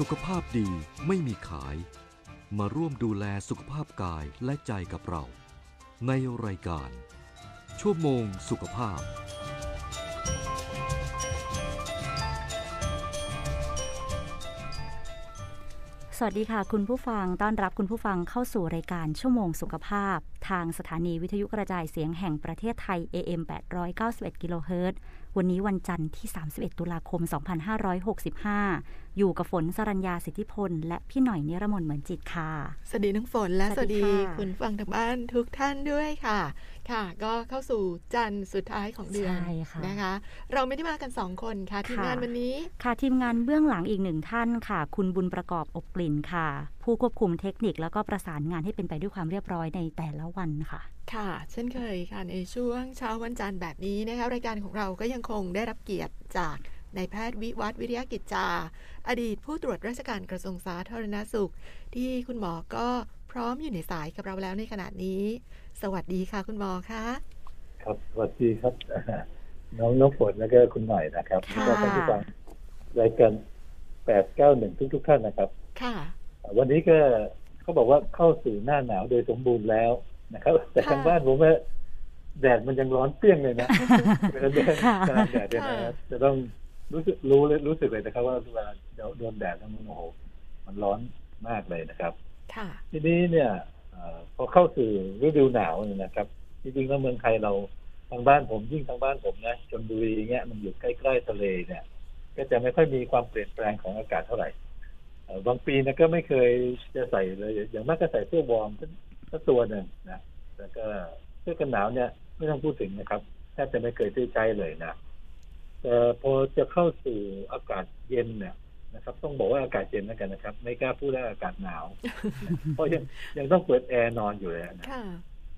สุขภาพดีไม่มีขาย มาร่วมดูแลสุขภาพกายและใจกับเรา ในรายการ ชั่วโมงสุขภาพ สวัสดีค่ะ คุณผู้ฟังต้อนรับคุณผู้ฟังเข้าสู่รายการชั่วโมงสุขภาพ ทางสถานีวิทยุกระจายเสียงแห่งประเทศไทย AM 891กิโลเฮิรตซ์ วันนี้วันจันทร์ที่ 31 ตุลาคม 2565 อยู่กับฝนสรัญญาสิทธิพล และพี่หน่อยนิรมนเหมือนจิตค่ะ สวัสดีน้องฝนและสสวัวัสสดีดีค่ะคุณฟังทางบ้านทุกท่านด้วยค่ะ ค่ะ ก็เข้าสู่จันทร์สุดท้ายของเดือนใช่ค่ะนะคะ เราไม่ได้มากันสองคนค่ะทีมงานวันนี้ค่ะทีมงานเบื้องหลังอีกหนึ่งท่านค่ะ คุณบุญประกอบอบกลิ่นค่ะ ผู้ควบคุมเทคนิคแล้วก็ประสานงานให้เป็นไปด้วยความเรียบร้อยในแต่ละวันค่ะ ค่ะ เช่นเคยค่ะ ในช่วงเช้าวันจันทร์แบบนี้นะคะรายการของเราก็ยังคงได้รับเกียรติจากนายแพทย์วิวัฒน์วิริยกิจจา อดีตผู้ตรวจราชการกระทรวงสาธารณสุข ที่คุณหมอก็พร้อมอยู่ในสายกับเราแล้วในขณะนี้ สวัสดีค่ะคุณหมอคะครับสวัสดีครับ น้องน้องฝนแล้วก็คุณหน่อยนะครับค่ะแล้วก็ท่านผู้ฟังรายการแปดเก้าหนึ่งทุกทุกๆท่านนะครับ ค่ะ วันนี้ก็เขาบอกว่าเข้าสู่หน้าหนาวโดยสมบูรณ์แล้ว นะครับ แต่ค่ะทางบ้านผมว่าแดดมันยังร้อนเปรี้ยงเลยนะเวลาเดินค่ะกลางแดดเนี่ยนะจะต้องรู้สึกรู้เลยรู้สึกเลยนะครับ ว่าเวลาโดนแดดแล้วมันโอ้โหมันร้อนมากเลยนะครับค่ะทีนี้เนี่ยเออพอเข้าสู่ฤดูหนาวเนี่ยนะครับ จริงๆแล้วเมืองไทยเราทางบ้านผมยิ่งทางบ้านผมนะชลบุรีเงี้ยมันอยู่ใกล้ๆทะเลเนี่ย ก็จะไม่ค่อยมีความเปลี่ยนแปลงของอากาศเท่าไหร่เอ่อบางปีนะก็ไม่เคยจะใส่เลยอย่างมากก็ใส่เสื้อวอร์ม สักตัวหนึ่งนะแล้วก็เสื้อกันหนาวเนี่ยไม่ต้องพูดถึงนะครับแทบจะไม่เคยได้ใช้เลยนะแต่พอจะเข้าสู่อากาศเย็นเนี่ยนะครับ ต้องบอกว่าอากาศเย็นแล้วกันนะครับ ไม่กล้าพูดว่าอากาศหนาว เพราะยังยังต้องเปิดแอร์นอนอยู่เลยนะค่ะ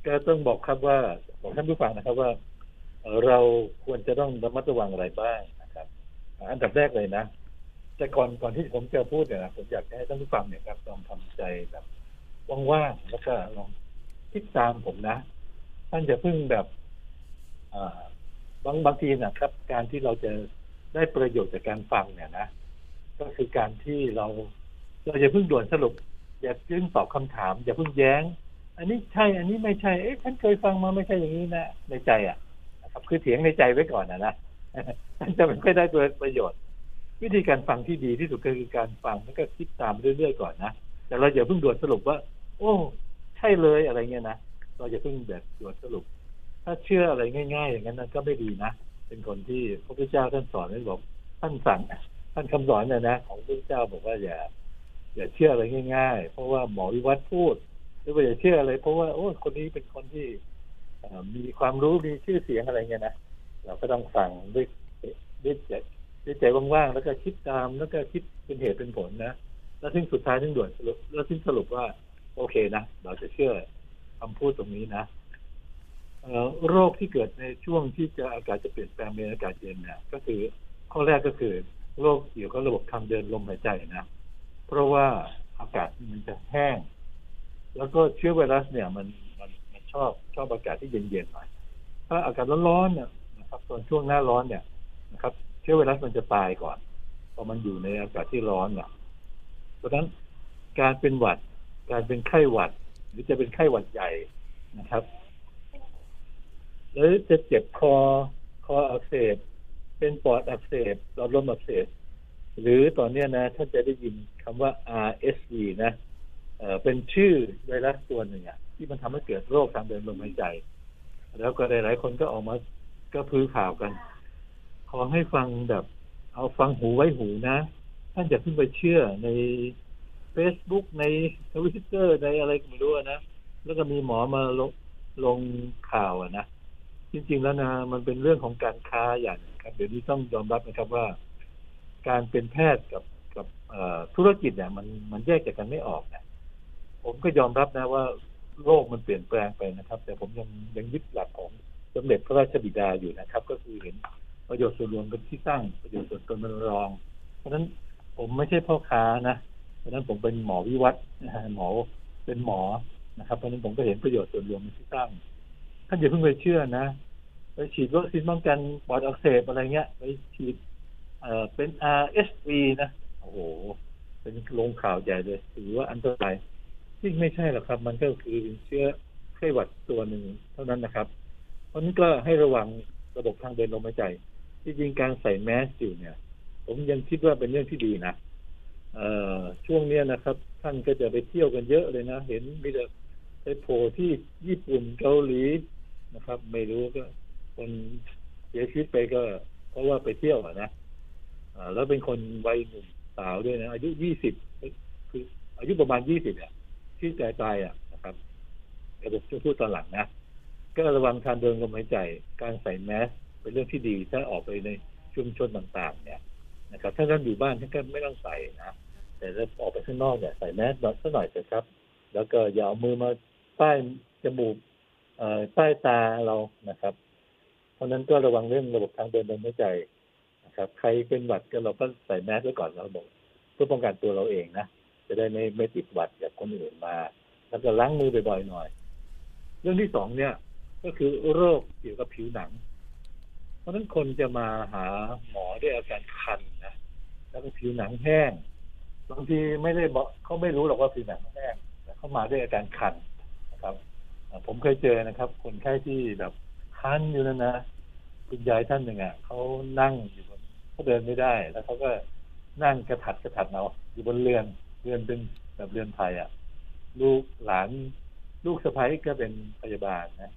ก็ต้องบอกครับว่าบอกท่านผู้ฟังนะครับว่าเอ่อเราควรจะต้องระมัดระวังอะไรบ้างนะครับอ่าอันดับแรกเลยนะแต่ก่อนก่อนที่ผมจะพูดเนี่ยนะผมอยากให้ท่านผู้ฟังเนี่ยครับลองทำใจแบบ ว่างๆแล้วก็ลองคิดตามผมนะ ท่านจะพึ่งแบบบางบางทีนะครับ การที่เราจะได้ประโยชน์จากการฟังเนี่ยนะ ก็คือการที่เราเราจะเพิ่งด่วนสรุป อย่าเพิ่งตอบคำถาม อย่าเพิ่งแย้ง อันนี้ใช่ อันนี้ไม่ใช่ เอ๊ะฉันเคยฟังมาไม่ใช่อย่างนี้นะ ในใจอะนะครับ คือเถียงในใจไว้ก่อนนะนะมันจะไม่ค่อยได้ตัวประโยชน์ วิธีการฟังที่ดีที่สุดก็คือการฟังแล้วก็คิดตามเรื่อยๆก่อนนะแต่เราอย่าเพิ่งด่วนสรุปว่า โอ้ใช่เลยอะไรเงี้ยนะเราอย่าเพิ่งแบบด่วนสรุป ถ้าเชื่ออะไรง่าย ๆ อย่างนั้นนะก็ไม่ดีนะเป็นคนที่พระพุทธเจ้าท่านสอนให้บอกท่านสั่งท่านคำสอนเนี่ยนะของพระพุทธเจ้าบอกว่าอย่า อย่าเชื่ออะไรง่าย ๆ เพราะว่าหมอวิวัฒน์พูดหรือว่าอย่าเชื่ออะไร เพราะว่าโอ้คนนี้เป็นคนที่มีความรู้มีชื่อเสียงอะไรเงี้ยนะเราก็ต้องฟังด้วยด้วยใจด้วยใจว่างๆแล้วก็คิดตามแล้วก็คิดเป็นเหตุเป็นผลนะแล้วถึงสุดท้ายถึงด่วนสรุปแล้วถึงสรุปว่า โอเคนะ เราจะเชื่อคำพูดตรงนี้นะเออโรคที่เกิดในช่วงที่จะอากาศจะเปลี่ยนแปลงเป็นอากาศเย็นเนี่ยก็คือข้อแรกก็คือ โรคเกี่ยวกับระบบทางเดินลมหายใจนะเพราะว่าอากาศมันจะแห้ง แล้วก็เชื้อไวรัสเนี่ย มันมันมันชอบชอบอากาศที่เย็นๆหน่อยถ้าอากาศร้อนๆเนี่ยนะครับตอนช่วงหน้าร้อนเนี่ยนะครับ เชื้อไวรัสมันจะตายก่อนพราะมันอยู่ในอากาศที่ร้อนเนี่ยเพราะฉะนั้นการเป็นหวัด การเป็นไข้หวัด หรือจะเป็นไข้หวัดใหญ่นะครับ หรือจะเจ็บคอคออักเสบเป็นปอดอักเสบหลอดลมอักเสบหรือตอนนี้นะท่านจะได้ยินคำว่า RSV นะเอ่อเป็นชื่อไวรัสตัวหนึ่งอะที่มันทำให้เกิดโรคทางเดินลมหายใจ แล้วก็หลายๆคนก็ออกมาก็พื้ข่าวกัน ขอให้ฟังแบบ เอาฟังหูไว้หูนะ ท่านจะเพิ่งไปเชื่อใน Facebook ในทวิตเตอร์ในอะไรก็ไม่รู้นะ แล้วก็มีหมอมาลงลงข่าวอะนะ จริง ๆ แล้วนะมันเป็นเรื่องของการค้าอย่างครับ เดี๋ยวนี้ต้องยอมรับนะครับว่า การเป็นแพทย์กับกับธุรกิจเนี่ยมันมันแยกจากกันไม่ออกนะผมก็ยอมรับนะว่าโลกมันเปลี่ยนแปลงไปนะครับ แต่ผมยังยังยึดหลักของสมเด็จพระราชบิดาอยู่นะครับ ก็คือเห็นประโยชน์ส่วนรวมเป็นที่ตั้งประโยชน์ส่วนตนเป็นรอง เพราะฉะนั้นผมไม่ใช่พ่อค้านะ ราะนั้นผมเป็นหมอวิวัฒน์หมอเป็นหมอนะครับเพราะนั้นผมก็เห็นประโยชน์ส่วนรวมในที่ตั้งท่านอย่าเพิ่งไปเชื่อนะไปฉีดวัคซีนป้องกันปอดอักเสบอะไรเงี้ยไปฉีดเอ่อเป็น RSV นะโอ้โหเป็นลงข่าวใหญ่เลยถือว่าอันตรายที่ไม่ใช่หรอกครับ มันก็คือเชื้อไข้หวัดตัวหนึ่งเท่านั้นนะครับ เพราะนั้นก็ให้ระวังระบบทางเดินลมหายใจ ที่จริงการใส่แมสอยู่เนี่ย ผมยังคิดว่าเป็นเรื่องที่ดีนะ ช่วงเนี้ยนะครับ ท่านก็จะไปเที่ยวกันเยอะเลยนะ เห็นมีแต่ไปโผล่ที่ญี่ปุ่นเกาหลีนะครับ ไม่รู้ก็ คนเสียชีวิตไปก็ เพราะว่าไปเที่ยวอะนะอ่า แล้วเป็นคนวัยหนุ่มสาวด้วยนะ อายุยี่สิบคือ อายุประมาณยี่สิบอะที่ตายตายอะนะครับกระผมจะพูดตอนหลังนะก็ระวังทางเดินลมหายใจ การใส่แมสเป็นเรื่องที่ดีถ้าออกไปในชุมชนต่าง ๆ เนี่ยนะครับ ถ้าท่านอยู่บ้านท่านก็ไม่ต้องใส่นะ แต่ถ้าออกไปข้างนอกเนี่ยใส่แมสสักหน่อยเถอะครับ แล้วก็อย่าเอามือมาป้ายจมูกเอ่อใต้ตาเรานะครับ เพราะนั้นก็ระวังเรื่องระบบทางเดินลมหายใจนะครับ ใครเป็นหวัดก็เราก็ใส่แมสไว้ก่อนเราบอกเพื่อป้องกันตัวเราเองนะจะได้ไม่ไม่ติดหวัดจากคนอื่นมา แล้วก็ล้างมือบ่อยๆหน่อย เรื่องที่สองเนี่ย ก็คือโรคเกี่ยวกับผิวหนัง เพราะนั้นคนจะมาหาหมอด้วยอาการคันนะแล้วก็ผิวหนังแห้ง บางทีไม่ได้บอกเขาไม่รู้หรอกว่าผิวหนังแห้งแต่เขามาด้วยอาการคันนะครับผมเคยเจอนะครับ คนไข้ที่แบบคันอยู่นั่นนะคุณยายท่านหนึ่งอะเขานั่งอยู่บนเขาเดินไม่ได้ แล้วเขาก็นั่งกระถัดกระถัดเอาอยู่บนเรือนเรือนเป็นแบบเรือนไทยอะ ลูกหลาน ลูกสะใภ้ก็เป็นพยาบาลนะ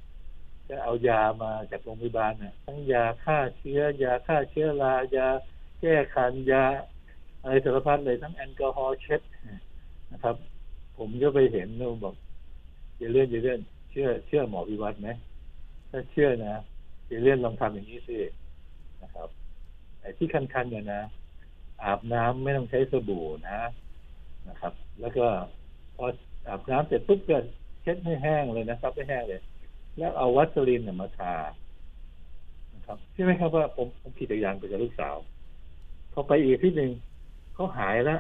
ก็เอายามาจากโรงพยาบาลเนี่ยทั้งยาฆ่าเชื้อยาฆ่าเชื้อรายาแก้คันยา อะไรสารพัดเลยทั้งแอลกอฮอล์เช็ดนะครับ ผมก็ไปเห็นแล้บอกอย่าเลื่อนอย่าเลื่อนเชื่อ เชื่อหมอวิวัฒน์ไหมถ้าเชื่อนะอย่าเลื่อนลองทำอย่างนี้สินะครับไอ้ที่คันๆเนี่ยนะอาบน้ำไม่ต้องใช้สบู่นะนะครับ แล้วก็พออาบน้ำเสร็จปุ๊บก็เช็ดให้แห้งเลยนะซับให้แห้งเลย แล้วเอาวัสลีนเนี่ยมาทานะครับใช่ไหมครับว่าผมผมขี่จักรยานไปกับลูกสาวพอไปอีกที่หนึ่ง เขาหายแล้ว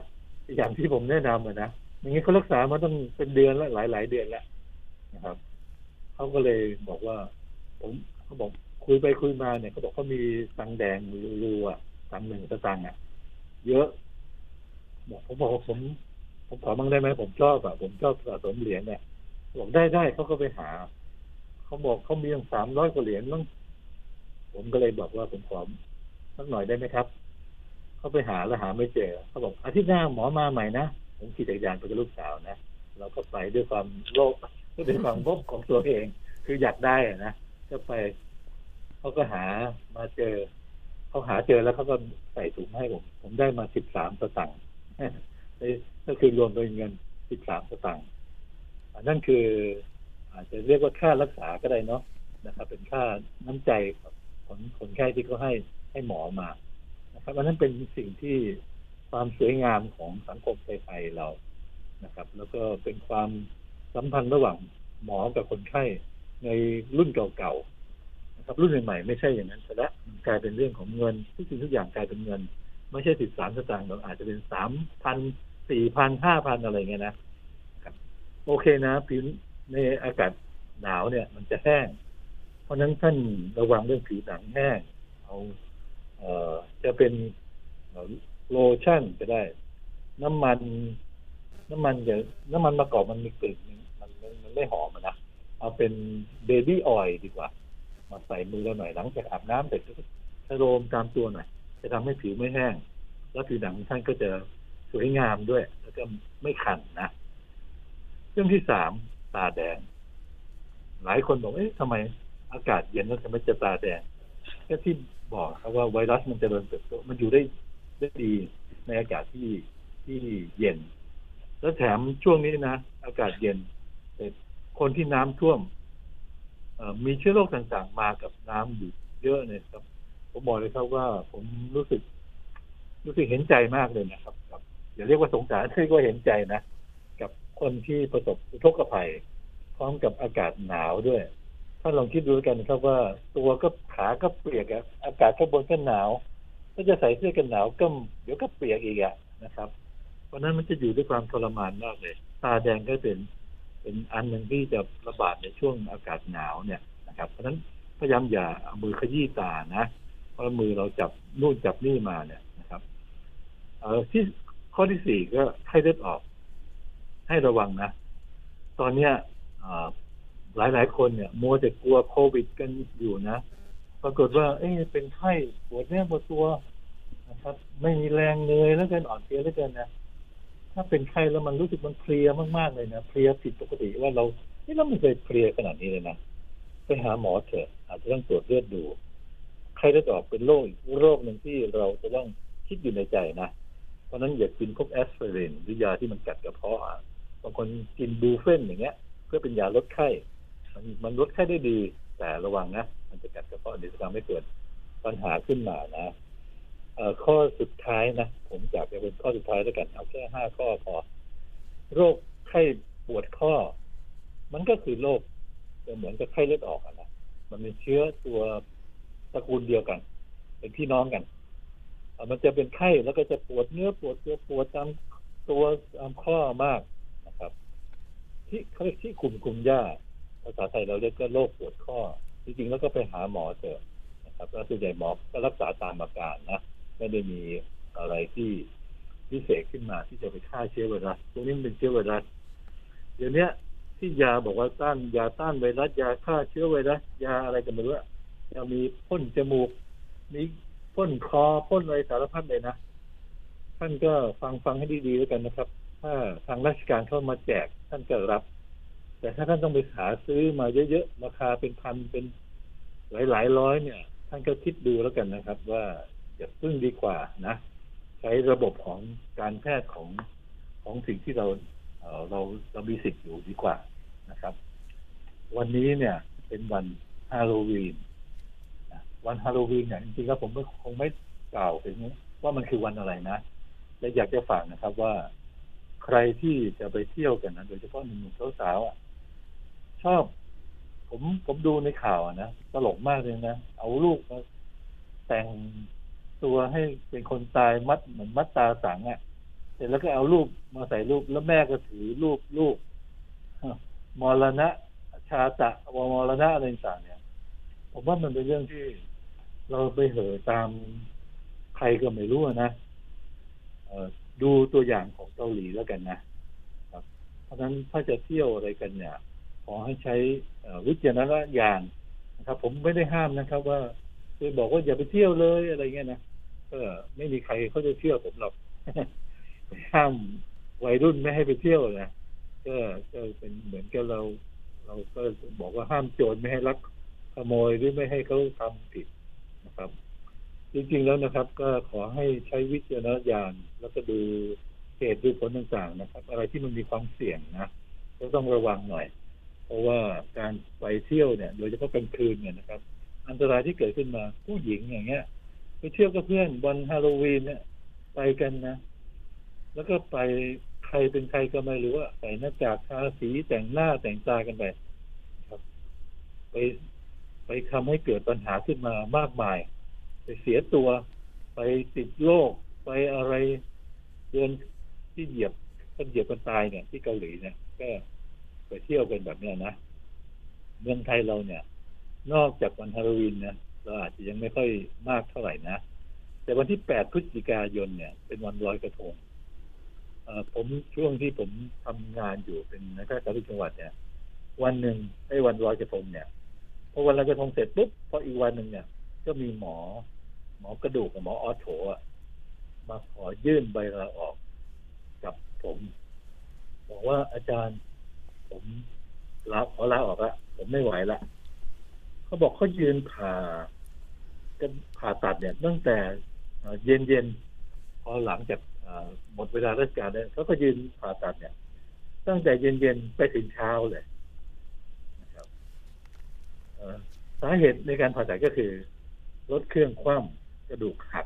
อย่างที่ผมแนะนำอะนะอย่างนี้เขารักษามาต้องเป็นเดือนแล้วหลายหลายๆเดือนแล้วนะครับเขาก็เลยบอกว่า ผมเขาบอกคุยไปคุยมาเนี่ยเขาบอกเขามีตังแดงรูๆอะตังหนึ่งสตังอะ เยอะบอกผมบอกผมผมขอบ้างได้ไหมผมชอบอะผมชอบสะสมเหรียญเนี่ยบอกได้ได้เขาก็ไปหาเขาบอกเขามีตั้งสามร้อยกว่าเหรียญมั้งผมก็เลยบอกว่าผมขอสักหน่อยได้ไหมครับ เขาไปหาแล้วหาไม่เจอเขาบอกอาทิตย์หน้าหมอมาใหม่นะผมขี่จักรยานไปกับลูกสาวนะเราก็ไปด้วยความโลภด้วยความโลภของตัวเอง คืออยากได้อะนะก็ไปเขาก็หามาเจอเขาหาเจอแล้วเขาก็ใส่ถุงให้ผมผมได้มาสิบสามสตังค์ก็คือรวมเป็นเงินสิบสามสตังค์นั่นคืออาจจะเรียกว่าค่ารักษาก็ได้เนาะนะครับ เป็นค่าน้ำใจของคนไข้ที่เขาให้ให้หมอมา นะครับอันนั้นเป็นสิ่งที่ความสวยงามของสังคมไทยๆเรานะครับ แล้วก็เป็นความสัมพันธ์ระหว่างหมอกับคนไข้ในรุ่นเก่าๆนะครับ รุ่นใหม่ๆไม่ใช่อย่างนั้นซะแล้วมันกลายเป็นเรื่องของเงินทุกสิ่งทุกอย่างกลายเป็นเงิน ไม่ใช่สิบสามสตางค์หรออาจจะเป็นสามพันสี่พันห้าพันอะไรเงี้ยนะครับ โอเคนะผิวในอากาศหนาวเนี่ย มันจะแห้ง เพราะฉะนั้นท่านระวังเรื่องผิวหนังแห้งเอา จะเป็นโลชั่นก็ได้ น้ำมัน น้ำมันจะน้ำมันมะกอกมันมีกลิ่นมันมันมันไม่หอมนะเอาเป็น baby oil ดีกว่า มาใส่มือเราหน่อยหลังจากอาบน้ำเสร็จก็ชโลมตามตัวหน่อยจะทำให้ผิวไม่แห้ง แล้วผิวหนังท่านก็จะสวยงามด้วย แล้วก็ไม่คันนะเรื่องที่สามตาแดง หลายคนบอกเอ๊ะทำไมอากาศเย็นแล้วทำไมจะตาแดงแค่ที่ บอกครับว่าไวรัสมันจเจริญเติบโตมันอยู่ได้ได้ดีในอากาศที่ที่เย็น แล้วแถมช่วงนี้นะ อากาศเย็นแต่คนที่น้ำท่วมมีเชื้อโรคต่างๆ มากับน้ำอยู่เยอะเนี่ยครับ ผมบอกเลยครับว่าผมรู้สึก รู้สึกเห็นใจมากเลยนะครับกับอย่าเรียกว่าสงสารเรียกว่าเห็นใจนะ กับคนที่ประสบอุทกภัย พร้อมกับอากาศหนาวด้วย ถ้าลองคิดดูกันนะครับว่า ตัวก็ขาก็เปียกอะอากาศข้างบนก็หนาว ก็จะใส่เสื้อกันหนาวก็เดี๋ยวก็เปียกอีกอะนะครับเพราะนั้นมันจะอยู่ด้วยความทรมานมากเลย ตาแดงก็เป็น เป็นอันหนึ่งที่จะระบาดในช่วงอากาศหนาวเนี่ยนะครับ เพราะนั้นพยายามอย่าเอามือขยี้ตานะเพราะมือเราจับนู่นจับนี่มาเนี่ยนะครับเออที่ขข้อที่สี่ก็ไข้เลือดออก ให้ระวังนะ ตอนเนี้ย หลายหลายคนเนี่ยมัวแต่กลัวโควิดกันอยู่นะ ปรากฏว่า เอ๊เป็นไข้ปวดเนื้อปวดตัวนะครับ ไม่มีแรงเหนื่อยแล้วกันอ่อนเพลียแล้วกันนะถ้าเป็นไข้แล้วมันรู้สึกมันเพลียมากๆเลยนะเพลียผิดปกติว่าเรานี่เราไม่เคยเพลียขนาดนี้เลยนะไปหาหมอเถอะอาจจะต้องตรวจเลือดดูไข้เลือดออกเป็นโรคอีกโรคหนึ่งที่เราจะต้องคิดอยู่ในใจนะ เพราะนั้นอย่ากินพวกแอสไพรินหรือยาที่มันกัดกระเพาะบางคนกินบรูเฟนอย่างเงี้ย เพื่อเป็นยาลดไข้ มันมันลดไข้ได้ดี แต่ระวังนะ มันจะกัดกระเพาะเดี๋ยวจะทำให้เกิดปัญหาขึ้นมานะข้อสุดท้ายนะ ผมอยากจะเป็นข้อสุดท้ายแล้วกันเอาแค่ห้าข้อพอโรคไข้ปวดข้อ มันก็คือโรคเหมือนกับไข้เลือดออกนะมันเป็นเชื้อตัวตระกูลเดียวกัน เป็นพี่น้องกันมันจะเป็นไข้แล้วก็จะปวดเนื้อปวดตัวปวดตามตัวตามข้อมากนะครับ ที่เขาเรียกที่คุมคุมยา ภาษาไทยเราเรียกก็โรคปวดข้อ จริงๆแล้วก็ไปหาหมอเถอะนะครับแล้วส่วนใหญ่หมอก็รักษาตามอาการนะไม่ได้มีอะไรที่พิเศษขึ้นมาที่จะไปฆ่าเชื้อไวรัสตรงนี้เป็นเชื้อไวรัสเดี๋ยวนี้ที่ยาบอกว่าต้านยาต้านไวรัสยาฆ่าเชื้อไวรัสยาอะไรกันไม่รู้จะมีพ่นจมูก มีพ่นคอพ่นอะไรสารพัดเลยนะท่านก็ฟังฟังให้ดีๆแล้วกันนะครับ ถ้าทางราชการเข้ามาแจกท่านก็รับ แต่ถ้าท่านต้องไปหาซื้อมาเยอะๆราคาเป็นพันเป็นหลายๆร้อยเนี่ย ท่านก็คิดดูแล้วกันนะครับ ว่าจะพึ่งดีกว่านะ ใช้ระบบของการแพทย์ของของสิ่งที่เราเราเรามีสิทธิ์อยู่ดีกว่านะครับ วันนี้เนี่ย เป็นวันฮาโลวีนวันฮาโลวีนเนี่ยจริงๆแล้วผมก็คงไม่กล่าวถึงว่ามันคือวันอะไรนะ และอยากจะฝากนะครับว่า ใครที่จะไปเที่ยวกันนะโดยเฉพาะหนุ่มสาวๆอะ ชอบ ผมผมดูในข่าวนะตลกมากเลยนะ เอาลูกมาแต่งตัวให้เป็นคนตายมัดเหมือนมัดตาสังอะเสร็จแล้วก็เอารูปมาใส่รูปแล้วแม่ก็ถือรูปลูกมรณะชาตะวมรณะอะไรต่างเนี่ย ผมว่ามันเป็นเรื่องที่เราไปเหอตามใครก็ไม่รู้นะดูตัวอย่างของเกาหลีแล้วกันนะครับ เพราะฉะนั้นถ้าจะเที่ยวอะไรกันเนี่ย อให้ใช้วิจารณญาณนะครับ ผมไม่ได้ห้ามนะครับ ว่าคยบอกว่าอย่าไปเที่ยวเลยอะไรเงี้ยนะก็ไม่มีใครเขาจะเชื่อผมหรอกห้ามวัยรุ่นไม่ให้ไปเที่ยวนะก็ก็เป็นเหมือนกับเรา เราก็บอกว่าห้ามโจรไม่ให้ลักขโมยหรือไม่ให้เขาทำผิดนะครับ จริงๆแล้วนะครับ ก็ขอให้ใช้วิจารณญาณแล้วก็ดูเหตุดูผลต่างๆนะครับ อะไรที่มันมีความเสี่ยงนะก็ต้องระวังหน่อย เพราะว่าการไปเที่ยวเนี่ย โดยเฉพาะกลางคืนเนี่ยนะครับ อันตรายที่เกิดขึ้นมาผู้หญิงอย่างเงี้ย ไปเที่ยวกับเพื่อนวันฮาโลวีนเนี่ยไปกันนะ แล้วก็ไปใครเป็นใครก็ไม่รู้ว่าใส่หน้ากากทาสีแต่งหน้าแต่งตากันไปครับ ไปไปทำให้เกิดปัญหาขึ้นมามากมาย ไปเสียตัว ไปติดโรคไปอะไรเดือนที่เหยียบคนเหยียบคนตายเนี่ยที่เกาหลีเนี่ยก็ ไปเที่ยวกันแบบเนี้ยนะเมืองไทยเราเนี่ย นอกจากวันฮาโลวีนนี่ยเราอาจจะยังไม่ค่อยมากเท่าไหร่นะ แต่วันที่แปดพฤศจิกายนเนี่ย เป็นวันลอยกระทงผมช่วงที่ผมทำงานอยู่เป็นนักการทุกจังหวัดเนี่ย วันหนึ่งไอ้วันลอยกระทงเนี่ยพอวันลอยกระทงเสร็จปุ๊บพออีกวันหนึ่งเนี่ย ก็มีหมอ หมอกระดูกกับหมอออโถมาขอยื่นใบลาออกกับผม บอกว่าอาจารย์ ผมลาขอลาออกละผมไม่ไหวละเขาบอกเขายืนผ่ากันผ่าตัดเนี่ย ตั้งแต่เย็นเย็นพอหลังจากหมดเวลาราชการเนี่ยเขาก็ยืนผ่าตัดเนี่ย ตั้งแต่เย็นๆไปถึงเช้าเลยนะครับสาเหตุในการผ่าตัดก็คือรถเครื่องคว่ำกระดูกหัก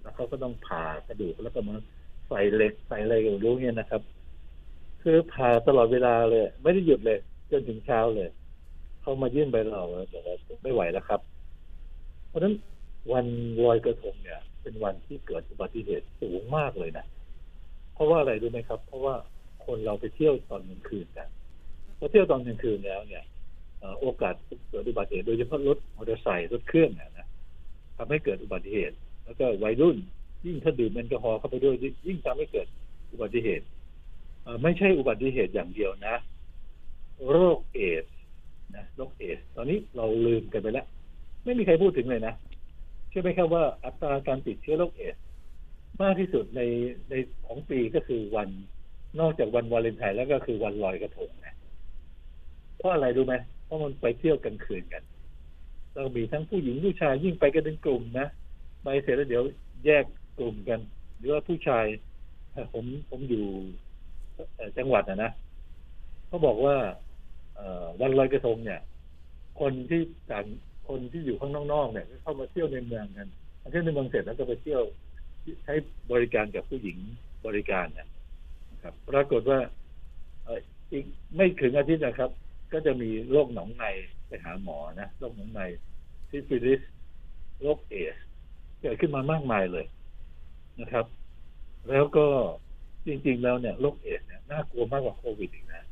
แล้วเขาก็ต้องผ่ากระดูกแล้วก็มาใส่เหล็กใส่อะไรกันรู้เนี่ยนะครับ คือผ่าตลอดเวลาเลย ไม่ได้หยุดเลย จนถึงเช้าเลย เขามายื่นใบเราบอกว่าไม่ไหวแล้วครับ เพราะฉะนั้นวันลอยกระทงเนี่ย เป็นวันที่เกิดอุบัติเหตุสูงมากเลยนะเพราะว่าอะไรรู้ไหมครับ เพราะว่าคนเราไปเที่ยวตอนกลางคืนกันพอเที่ยวตอนกลางคืนแล้วเนี่ยโอกาสเกิดอุบัติเหตุโดยเฉพาะรถมอเตอร์ไซค์รถเครื่องเนี่ยนะทำให้เกิดอุบัติเหตุ แล้วก็วัยรุ่นยิ่งถ้าดื่มแอลกอฮอล์เข้าไปด้วยยิ่งทำให้เกิดอุบัติเหตุ ไม่ใช่อุบัติเหตุอย่างเดียวนะ โรคเอดส์นะโรคเอดส์ตอนนี้เราลืมกันไปแล้ว ไม่มีใครพูดถึงเลยนะเชื่อไหมครับว่าอัตราการติดเชื้อโรคเอดส์มากที่สุดในในของปีก็คือวันนอกจากวันวาเลนไทน์แล้วก็คือวันลอยกระทงนะเพราะอะไรรู้ไหมเพราะมันไปเที่ยวกลางคืนกันเรามีทั้งผู้หญิงผู้ชายยิ่งไปกันเป็นกลุ่มนะไปเสร็จแล้วเดี๋ยวแยกกลุ่มกัน หรือว่าผู้ชายผมผมอยู่ จังหวัดนะนะเขาบอกว่าวันลอยกระทงเนี่ย คนที่ต่างคนที่อยู่ข้างนอกๆเนี่ยเข้ามาเที่ยวในเมืองกันเที่ยวในเมืองเสร็จแล้วก็ไปเที่ยวใช้บริการกับผู้หญิงบริการเนี่ยครับ ปรากฏว่าอีกไม่ถึงอาทิตย์นะครับ ก็จะมีโรคหนองในไปหาหมอนะโรคหนองในซิฟิลิสโรคเอดส์เกิดขึ้นมามากมายเลยนะครับ แล้วก็ จริง ๆ แล้วเนี่ยโรคเอสเนี่ยน่ากลัวมากกว่าโควิดอีกนะ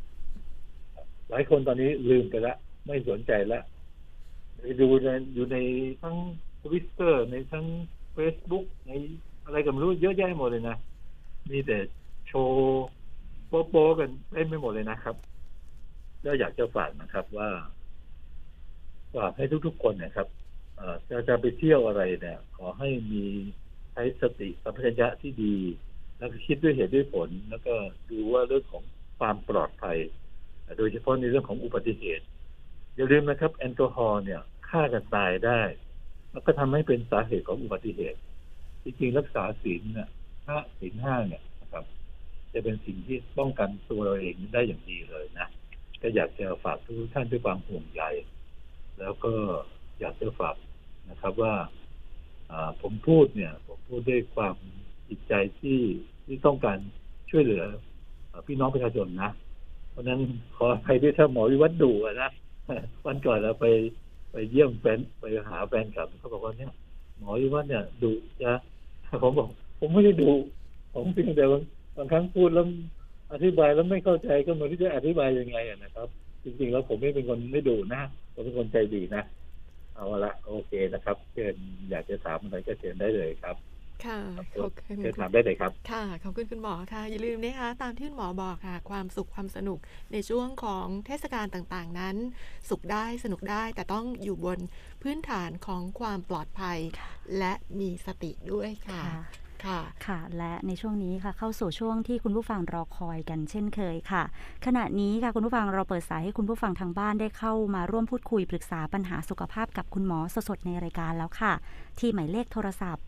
หลายคนตอนนี้ลืมไปละ ไม่สนใจละดูในอยู่ในทั้งทวิตเตอร์ในทั้ง Facebook ในอะไรก็ไม่รู้เยอะแยะหมดเลยนะ มีแต่โชว์โป๊ะๆกันเต็มไปหมดเลยนะครับก็อยากจะฝากนะครับว่าฝากให้ทุกๆคนนะครับจะจะไปเที่ยวอะไรเนี่ย ขอให้มีใช้สติสัมปชัญญะที่ดี แล้วก็คิดด้วยเหตุด้วยผล แล้วก็ดูว่าเรื่องของความปลอดภัย โดยเฉพาะในเรื่องของอุบัติเหตุอย่าลืมนะครับ แอลกอฮอล์เนี่ยฆ่ากันตายได้ แล้วก็ทำให้เป็นสาเหตุของอุบัติเหตุ จริงๆรักษาศีลเนี่ยห้าศีลห้าเนี่ยนะครับ จะเป็นสิ่งที่ป้องกันตัวเราเองได้อย่างดีเลยนะก็อยากจะฝากทุกท่านด้วยความห่วงใยแล้วก็อยากจะฝากนะครับว่าผมพูดเนี่ย ผมพูดด้วยความจิตใจที่ ที่ต้องการช่วยเหลือพี่น้องประชาชนนะ เพราะนั้นขออภัยด้วยถ้าหมอวิวัฒน์ดุอะนะวันก่อนเราไปไปเยี่ยมแฟนไปหาแฟนกลับเขาบอกว่าเนี่ย หมอวิวัฒน์เนี่ยดุจะผมบอก ผมไม่ได้ดุผมเพียงแต่บางบางครั้งพูดแล้วอธิบายแล้วไม่เข้าใจก็ไม่รู้จะอธิบายยังไงอะนะครับ จริงๆแล้วผมไม่เป็นคนไม่ดุนะผมเป็นคนใจดีนะเอาละโอเคนะครับเชิญอยากจะถามอะไรก็เชิญได้เลยครับ ค่ะครับขอบคุณเชิญถามได้เลยครับ ค่ะ ขอบคุณคุณหมอค่ะ อย่าลืมนะคะตามที่คุณหมอบอกค่ะ ความสุขความสนุกในช่วงของเทศกาลต่างๆ นั้น สุขได้สนุกได้แต่ต้องอยู่บนพื้นฐานของความปลอดภัย และมีสติด้วยค่ะค่ะค่ะค่ะ และในช่วงนี้ค่ะ เข้าสู่ช่วงที่คุณผู้ฟังรอคอยกันเช่นเคยค่ะ ขณะนี้ค่ะคุณผู้ฟังเราเปิดสายให้คุณผู้ฟังทางบ้านได้เข้ามาร่วมพูดคุยปรึกษาปัญหาสุขภาพกับคุณหมอสดๆในรายการแล้วค่ะ ที่หมายเลขโทรศัพท์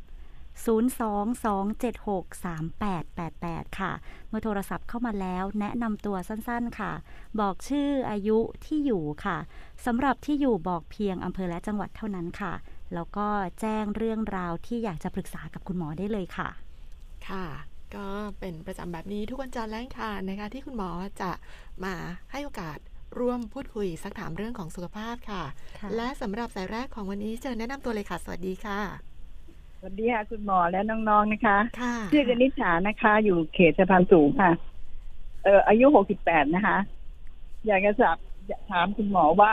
022763888 ค่ะ เมื่อโทรศัพท์เข้ามาแล้วแนะนำตัวสั้นๆค่ะ บอกชื่ออายุที่อยู่ค่ะสำหรับที่อยู่บอกเพียงอำเภอและจังหวัดเท่านั้นค่ะ แล้วก็แจ้งเรื่องราวที่อยากจะปรึกษากับคุณหมอได้เลยค่ะ ค่ะ ก็เป็นประจำแบบนี้ทุกวันจันทร์และอังคารนะคะ ที่คุณหมอจะมาให้โอกาสร่วมพูดคุยสักถามเรื่องของสุขภาพค่ะค่ะและสำหรับสายแรกของวันนี้เชิญแนะนำตัวเลยค่ะ สวัสดีค่ะ สวัสดีค่ะคุณหมอและน้องๆนะคะ ค่ะชื่อกนิษฐานะคะ อยู่เขตสะพานสูงค่ะ เอ่ออายุหกสิบแปดนะคะ อยากจะสอบถามคุณหมอว่า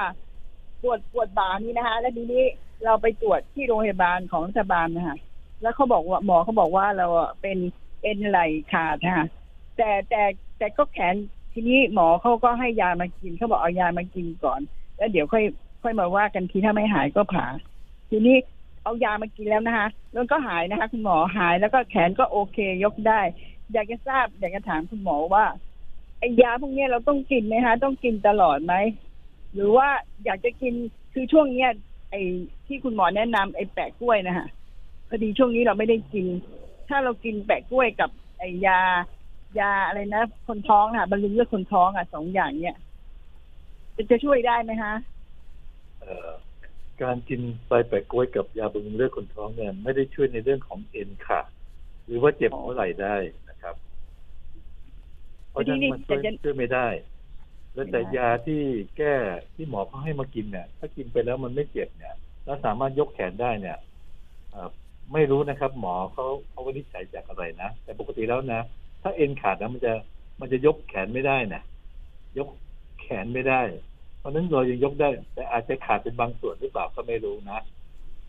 ปวดปวดบ่านี่นะคะ แล้วทีนี้เราไปตรวจที่โรงพยาบาลของรัฐบาลนะคะแล้วเขาบอกว่าหมอเขาบอกว่าเราอะเป็นเอ็นไหลขาดนะคะแต่แต่แต่ก็แขนทีนี้หมอเขาก็ให้ยามากินเขาบอกเอายามากินก่อน แล้วเดี๋ยวค่อยค่อยมาว่ากันทีถ้าไม่หายก็ผ่า ทีนี้ เอายามากินแล้วนะคะแล้วก็หายนะคะ คุณหมอหายแล้วก็แขนก็โอเค ยกได้ อยากจะทราบอยากจะถามคุณหมอว่าไอ้ยาพวกนี้เราต้องกินไหมคะต้องกินตลอดไหมหรือว่าอยากจะกินคือช่วงเนี้ยไอ้ที่คุณหมอแนะนำไอ้แปะกล้วยนะคะพอดีช่วงนี้เราไม่ได้กิน ถ้าเรากินแปะกล้วยกับไอ้ยายาอะไรนะคนท้องค่ะบรรลุเลือดคนท้องอะสองอย่างเนี้ยจะช่วยได้ไหมคะเออ การกินใบแปะกล้วยกับยาบำรุงเลือดคนท้องเนี่ยไม่ได้ช่วยในเรื่องของเอ็นขาดหรือว่าเจ็บหัวไหล่ได้นะครับเพราะฉะนั้นมันช่วยแต่จะช่วยไม่ได้ แล้วแต่ไม่ได้ยาที่แก้ที่หมอเขาให้มากินเนี่ย ถ้ากินไปแล้วมันไม่เจ็บเนี่ยแล้วสามารถยกแขนได้เนี่ยเอ่อไม่รู้นะครับ หมอเขาเขาวินิจฉัยจากอะไรนะแต่ปกติแล้วนะถ้าเอ็นขาดนะมันจะมันจะยกแขนไม่ได้นะยกแขนไม่ได้ เพราะฉะนั้นเรายังยกได้ แต่อาจจะขาดเป็นบางส่วนหรือเปล่าก็ไม่รู้นะ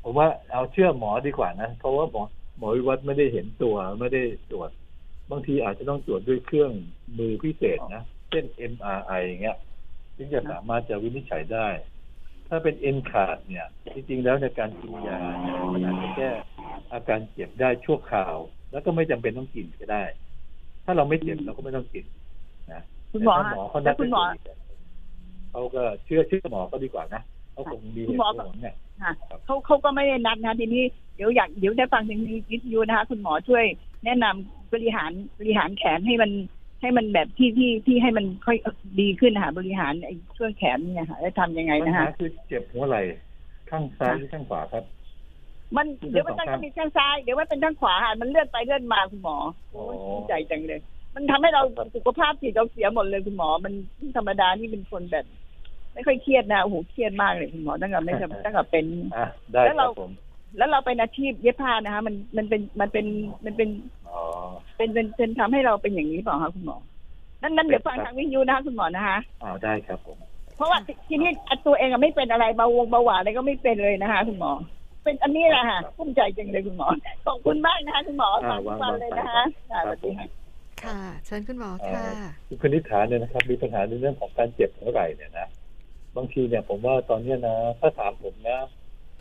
ผมว่าเอาเชื่อหมอดีกว่านะเพราะว่าหมอหมอวิวัฒน์ไม่ได้เห็นตัวไม่ได้ตรวจ บางทีอาจจะต้องตรวจด้วยเครื่องมือพิเศษนะเช่น MRI อย่างเงี้ยถึงจะสามารถจะวินิจฉัยได้ ถ้าเป็นเอ็นขาดเนี่ย จริงๆแล้วในการกินยาเนี่ยมันอาจจะแก้อาการเจ็บได้ชั่วคราว แล้วก็ไม่จำเป็นต้องกินก็ได้ ถ้าเราไม่เจ็บเราก็ไม่ต้องกินนะคุณหมอแต่ถ้าหมอเขาแล้นัวดคุณหมอให้ตรวจ เขาก็เชื่อเชื่อหมอก็ดีกว่านะเขาคงมีเหคุณตุหมอผลเนี่ยค่ะครับเขาเขาก็ไม่ได้นัดนะทีนี้เดี๋ยวอยากเดี๋ยวได้ฟังทางวิทยุนะคะคุณหมอช่วย แนะนำบริหารบริหารแขนให้มันให้มันแบบที่ที่ที่ให้มันค่อยดีขึ้นนะคะบริหารไอ้ช่วงแขนเนี่ยค่ะจะทำยังไงปัญนะหาคะคือเจ็บหัวไหล่ข้างซ้ายหรือข้างขวาครับ มันคือเดี๋ยวมันทั้ต้องงสองข้างมีข้างซ้ายเดี๋ยวมันเป็นข้างขวาค่ะมันเลื่อนไปเลื่อนมาคุณหมออ๋อโอ้ยภูมิใจจังเลย มันทำให้เราครับสุขภาพจิตเราเสียหมดเลยคุณหมอ มันธรรมดานี่เป็นคนแบบ ไม่ค่อยเครียดนะโอ้โหเครียดมากเลยคุณหมอตั้งแต่ไม่ตั้งแต่เป็นอะได้แล้วคเรารับผมแล้วเราเป็นอาชีพเย็บผ้านะคะมันมันเป็นมันเป็นมันเป็นอ๋อเป็นเป็นเป็นทำให้เราเป็นอย่างนี้เปล่าคะคุณหมอ นั่นนั่นเดี๋ยวฟังครับทางวิทยุนะคะคุณหมอนะคะอ้าวได้ครับผม เพราะว่าทีทีนี้อะตัวเองอะไม่เป็นอะไรเบาวงเบาหวานอะไรก็ไม่เป็นเลยนะคะคุณหมอ เป็นอันนี้แหละค่ะภูมิใจจังเลยคุณหมอขอบคุณมากนะคะคุณหมอฟังทุกวันเลยนะคะค่ะสวัสดีค่ะค่ะเชิญคุณหมอเอ่ค่ะอคุณคณิษฐาเนี่ยนะครับ มีปัญหาในเรื่องของการเจ็บหัวไหล่เนี่ยนะ บางทีเนี่ยผมว่าตอนเนี้ยนะถ้าถามผมนะ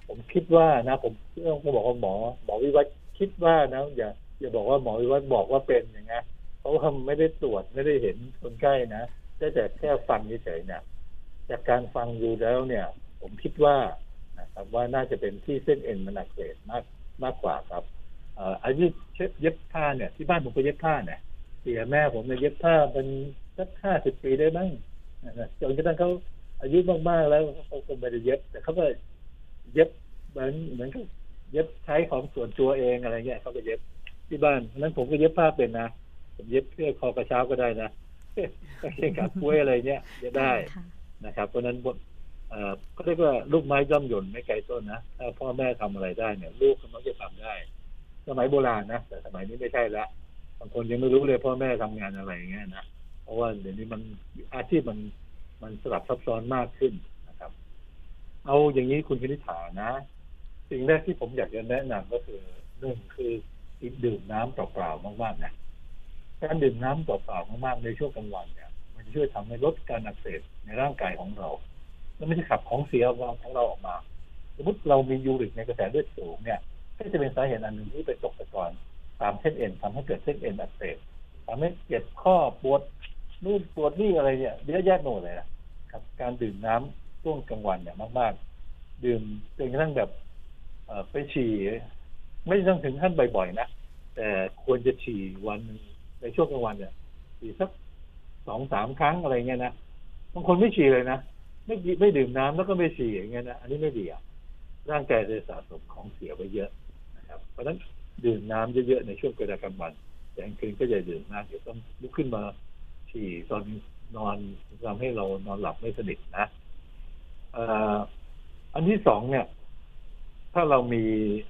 ผมคิดว่านะ ผมต้องบอกว่าหมอหมอวิวัฒน์คิดว่านะอย่าอย่าบอกว่าหมอวิวัฒน์บอกว่าเป็นอย่างเงี้ยเพราะว่าไม่ได้ตรวจไม่ได้เห็นคนไข้นะได้แต่แค่ฟังเฉยๆเนี่ยจากการฟังดูแล้วเนี่ย ผมคิดว่านะครับว่าน่าจะเป็นที่เส้นเอ็นมันอักเสบมากมากกว่าครับเอ่ออายุเย็บผ้าเนี่ย ที่บ้านผมก็เย็บผ้าเนี่ยเสียแม่ผมเนี่ยเย็บผ้าเป็นสักห้าสิบปีได้มั้งจนกระทั่งเขา อายุมากๆแล้วเขาคงไม่ได้เย็บ แต่เขาก็เย็บเหมือนเหมือนกับเย็บใช้ของส่วนตัวเองอะไรเงี้ยเขาก็เย็บที่บ้านเพราะฉะนั้นผมก็เย็บผ้าเป็นนะผมเย็บเสื้อคอกระเช้าก็ได้นะกางเกงขาปุ้ยอะไรเงี้ยเย็บได้ค่ะนะครับ เพราะฉะนั้นเอ่อก็เรียกว่าลูกไม้ย่อมหย่นไม่ไกลต้นนะถ้าพ่อแม่ทำอะไรได้เนี่ย ลูกก็มักจะทำได้ สมัยโบราณนะแต่สมัยนี้ไม่ใช่ละบางคนยังไม่รู้เลยพ่อแม่ทำงานอะไรอย่างเงี้ยนะเพราะว่าเดี๋ยวนี้มันอาชีพมัน มันสลับซับซ้อนมากขึ้นนะครับ เอาอย่างนี้คุณคณิษฐานะ สิ่งแรกที่ผมอยากจะแนะนำก็คือหนึ่งคือดื่มน้ำเปล่าๆมากๆนะการดื่มน้ำเปล่าๆมากๆในช่วงกลางวันเนี่ยมันจะช่วยทำให้ลดการอักเสบในร่างกายของเราแล้วไม่ใช่ขับของเสียของเราออกมา สมมติเรามียูริกในกระแสเลือดสูงเนี่ยก็จะเป็นสาเหตุอันหนึ่งที่ไปตกตะกอนตามเส้นเอ็นทำให้เกิดเส้นเอ็นอักเสบทำให้เจ็บข้อปวดนู่นปวดนี่อะไรเนี่ยเยอะแยะหมดเลยนะ ครับ การดื่มน้ำช่วงกลางวันเนี่ยมาก ๆ ดื่มจนกระทั่งแบบไปฉี่ไม่ต้องถึงขั้นบ่อยๆนะแต่ควรจะฉี่วันในช่วงกลางวันเนี่ยฉี่สักสองสามครั้งอะไรเงี้ยนะบางคนไม่ฉี่เลยนะไม่ไม่ดื่มน้ำแล้วก็ไม่ฉี่อย่างเงี้ยนะอันนี้ไม่ดีอะร่างกายจะสะสมของเสียไว้เยอะนะครับ เพราะฉะนั้นดื่มน้ำเยอะๆในช่วงเวลากลางวันแต่กลางคืนก็อย่าดื่มมากเดี๋ยวต้องลุกขึ้นมาฉี่ตอน นอนทำให้เรานอนหลับไม่สนิทนะอันที่สองเนี่ย ถ้าเรามี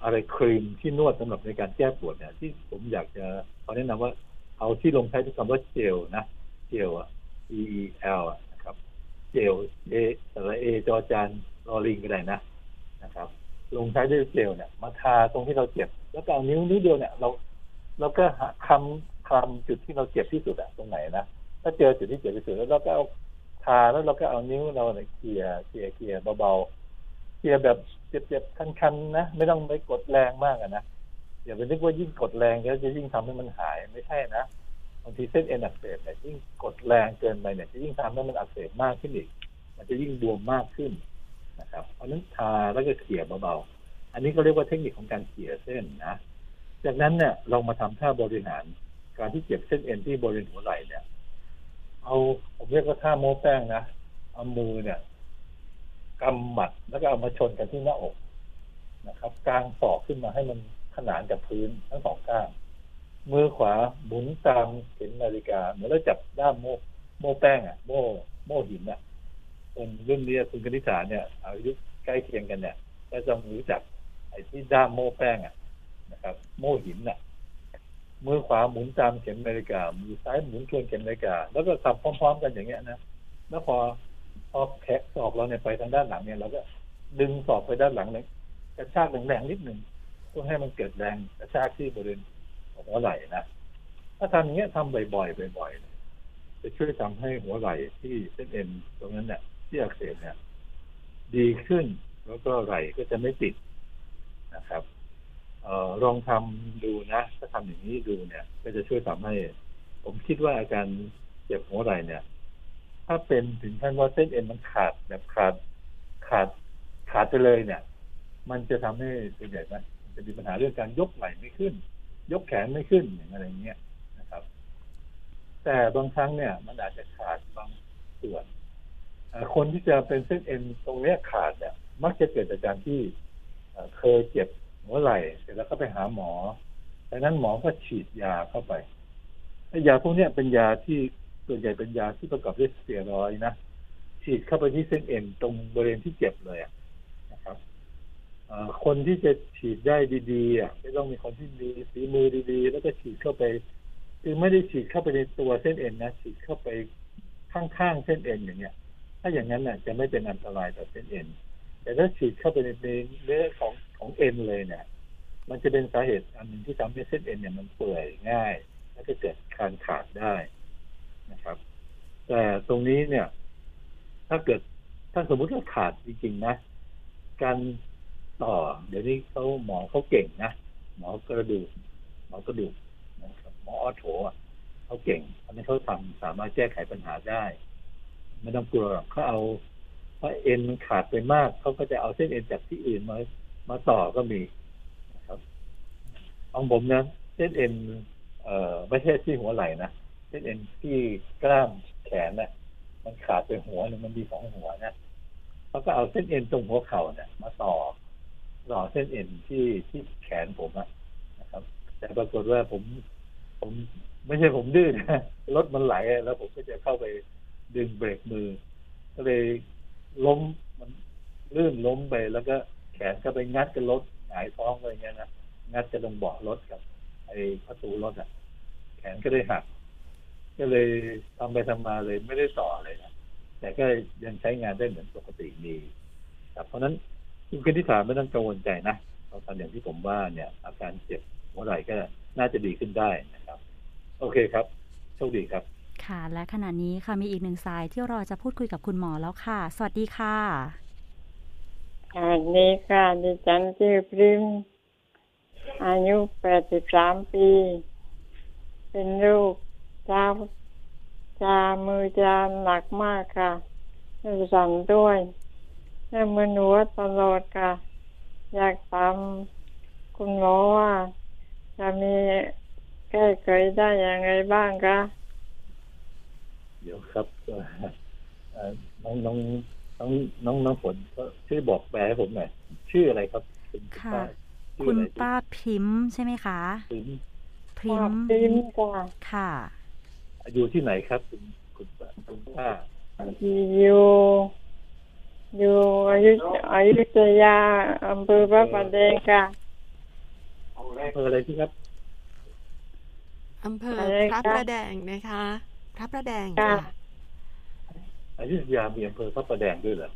อะไรครีมที่นวดสำหรับในการแก้ปวดเนี่ย ที่ผมอยากจะขอแนะนำว่า เอาที่ลงท้ายด้วยคำว่าเจลนะ เจลอะ E E L อะนะครับ เจลเอสระเอจอจานรอลิงก็ได้นะนะครับ ลงท้ายด้วยเจลเนี่ย มาทาตรงที่เราเจ็บ แล้วก็เอานิ้วนิ้วเดียวเนี่ยเราเราก็หาคำคำจุดที่เราเจ็บที่สุดอะตรงไหนนะ ถ้าเจอจุดที่เจ็บที่สุดแล้วเราก็เอาทาแล้วเราก็เอานิ้วเราเนี่ยเขี่ยเขี่ยเขี่ยเบาๆเขี่ยแบบเจ็บๆคันๆนะไม่ต้องไปกดแรงมากอะนะอย่าไปนึกว่ายิ่งกดแรงแล้วจะยิ่งทำให้มันหายไม่ใช่นะบางทีเส้นเอ็นอักเสบเนี่ยยิ่งกดแรงเกินไปเนี่ยจะยิ่งทำให้มันอักเสบมากขึ้นอีก มันจะยิ่งบวมมากขึ้นนะครับ เพราะนั้นทาแล้วก็เขี่ยเบาๆอันนี้ก็เรียกว่าเทคนิคของการเขี่ยเส้นนะจากนั้นเนี่ยเรามาทำท่าบริหารการที่เจ็บเส้นเอ็นที่บริเวณหัวไหล่เนี่ย เอาผมเรียกว่าท่าโม้แป้งนะเอามือเนี่ยกำหมัดแล้วก็เอามาชนกันที่หน้าอกนะครับกลางศอกขึ้นมาให้มันขนานกับพื้นทั้งสองข้างมือขวาหมุนตามเข็มนาฬิกาเหมือนเราจับด้ามโม่โม่แป้งอะ โม่โม่หินอะคนรุ่นนี้คุณกนิษฐาเนี่ยอายุใกล้เคียงกันเนี่ยก็จะรู้จักไอ้ที่ด้ามโม่แป้งอะนะครับ โม่หินอะ มือขวาหมุนตามเข็มนาฬิกา มือซ้ายหมุนทวนเข็มนาฬิกา แล้วก็ทำพร้อม ๆ กันอย่างเงี้ยนะ แล้วพอพอแขะสอบเราเนี่ยไปทางด้านหลังเนี่ยเราก็ดึงสอบไปด้านหลังเลยกระชากแรงๆนิดหนึ่งเพื่อให้มันเกิดแรงกระชากที่บริเวณหัวไหล่นะ ถ้าทำอย่างเงี้ยทำบ่อยๆบ่อยๆจะช่วยทำให้หัวไหล่ที่เส้นเอ็นตรงนั้นเนี่ยที่อักเสบเนี่ย ดีขึ้นแล้วก็ไหล่ก็จะไม่ติดนะครับ เออลองทำดูนะ ถ้าทำอย่างนี้ดูเนี่ย ก็จะช่วยทำให้ ผมคิดว่าอาการเจ็บหัวไหล่เนี่ย ถ้าเป็นถึงขั้นว่าเส้นเอ็นมันขาดแบบขาดขาดขาดไปเลยเนี่ย มันจะทำให้ส่วนใหญ่นะมันจะมีปัญหาเรื่องการยกไหล่ไม่ขึ้น ยกแขนไม่ขึ้นอย่างอะไรเงี้ยนะครับ แต่บางครั้งเนี่ย มันอาจจะขาดบางส่วนคนที่จะเป็นเส้นเอ็นตรงเนี้ยขาดเนี่ยมักจะเกิดจากการที่เคยเจ็บ หัวไหล่เสร็จแล้วก็ไปหาหมอดังนั้นหมอก็ฉีดยาเข้าไปไอ้ยาพวกนี้เป็นยาที่ส่วนใหญ่เป็นยาที่ประกอบด้วยสเตียรอยนะฉีดเข้าไปที่เส้นเอ็นตรงบริเวณที่เจ็บเลยอะนะครับคนที่จะฉีดได้ดีๆอะไม่ต้องมีคนที่มีฝีมือดีๆ แล้วก็ฉีดเข้าไปคือไม่ได้ฉีดเข้าไปในตัวเส้นเอ็นนะฉีดเข้าไปข้างๆเส้นเอ็นอย่างเงี้ย ถ้าอย่างนั้นน่ะจะไม่เป็นอันตรายต่อเส้นเอ็น แต่ถ้าฉีดเข้าไปในเนื้อของ ของเอ็นเลยเนี่ย มันจะเป็นสาเหตุอันหนึ่งที่ทำให้เส้นเอ็นเนี่ยมันเปื่อยง่าย แล้วก็เกิดการขาดได้นะครับ แต่ตรงนี้เนี่ย ถ้าเกิดถ้าสมมุติว่าขาดจริงๆนะ การต่อ เดี๋ยวนี้เขาหมอเขาเก่งนะหมอกระดูกหมอกระดูกนะครับหมอออโถเขาเก่งอันนี้เขาทำสามารถแก้ไขปัญหาได้ ไม่ต้องกลัวหรอกเขาเอาถ้าะเอ็นขาดไปมากเขาก็จะเอาเส้นเอ็นจากที่อื่นมา มาต่อก็มีนะครับของผมนะเส้นเอ็นเอ่อไม่ใช่ที่หัวไหล่นะเส้นเอ็นที่กล้ามแขนนะมันขาดไปหัวหนึ่งมันมีสองหัวนะเขาก็เอาเส้นเอ็นตรงหัวเข่าเนี่ยมาต่อต่อเส้นเอ็นที่ที่แขนผมอะนะครับ แต่ปรากฏว่าผม ผมไม่ใช่ผมดื้อนะรถมันไหลแล้วผมก็จะเข้าไปดึงเบรกมือ ก็เลยล้มมันลื่นล้มไปแล้วก็ แขนก็ไปงัดกับรถหงายท้องอะไรเงี้ยนะงัดจะลงเบาะรถกับ ไอ้ประตูรถอะ แขนก็เลยหัก ก็เลยทำไปทำมาเลยไม่ได้ต่อเลยนะแต่ก็ยังใช้งานได้เหมือนปกติดีครับเพราะฉะนั้นคุณคณิษฐาไม่ต้องกังวลใจนะเราทำอย่างที่ผมว่าเนี่ย อาการเจ็บหัวไหล่ก็น่าจะดีขึ้นได้นะครับ โอเคครับโชคดีครับค่ะและขณะนี้ค่ะมีอีกหนึ่งสายที่รอจะพูดคุยกับคุณหมอแล้วค่ะ สวัสดีค่ะ สวัสดีค่ะดิฉันชื่อพริม อายุแปดสิบสามปี เป็นลูกชาชามือจาหนักมากค่ะสั่นด้วยและมือหนวดตลอดค่ะ อยากถามคุณหมอว่าจะมีแก้ไขได้อย่างไรบ้างคะ เดี๋ยวครับน้องน้อง น้องน้องน้องฝนก็ช่วยบอกแปลให้ผมหน่อยชื่ออะไรครับคุณค่ะป้าชื่อคุณอะไรป้าพิมพ์ใช่ไหมคะถึงพริมพริมค่ะค่ะ อยู่ที่ไหนครับคุณคุณป้าคุณป้าอยู่อยู่อยุอยุธยาอำเภอพระประแดงค่ะอำเภออะไรที่ครับอำเภออะไรพระคะประแดงนะคะ พระประแดงค่ะค่ะ อยุธยามีอำเภอพระประแดงด้วยเหรอ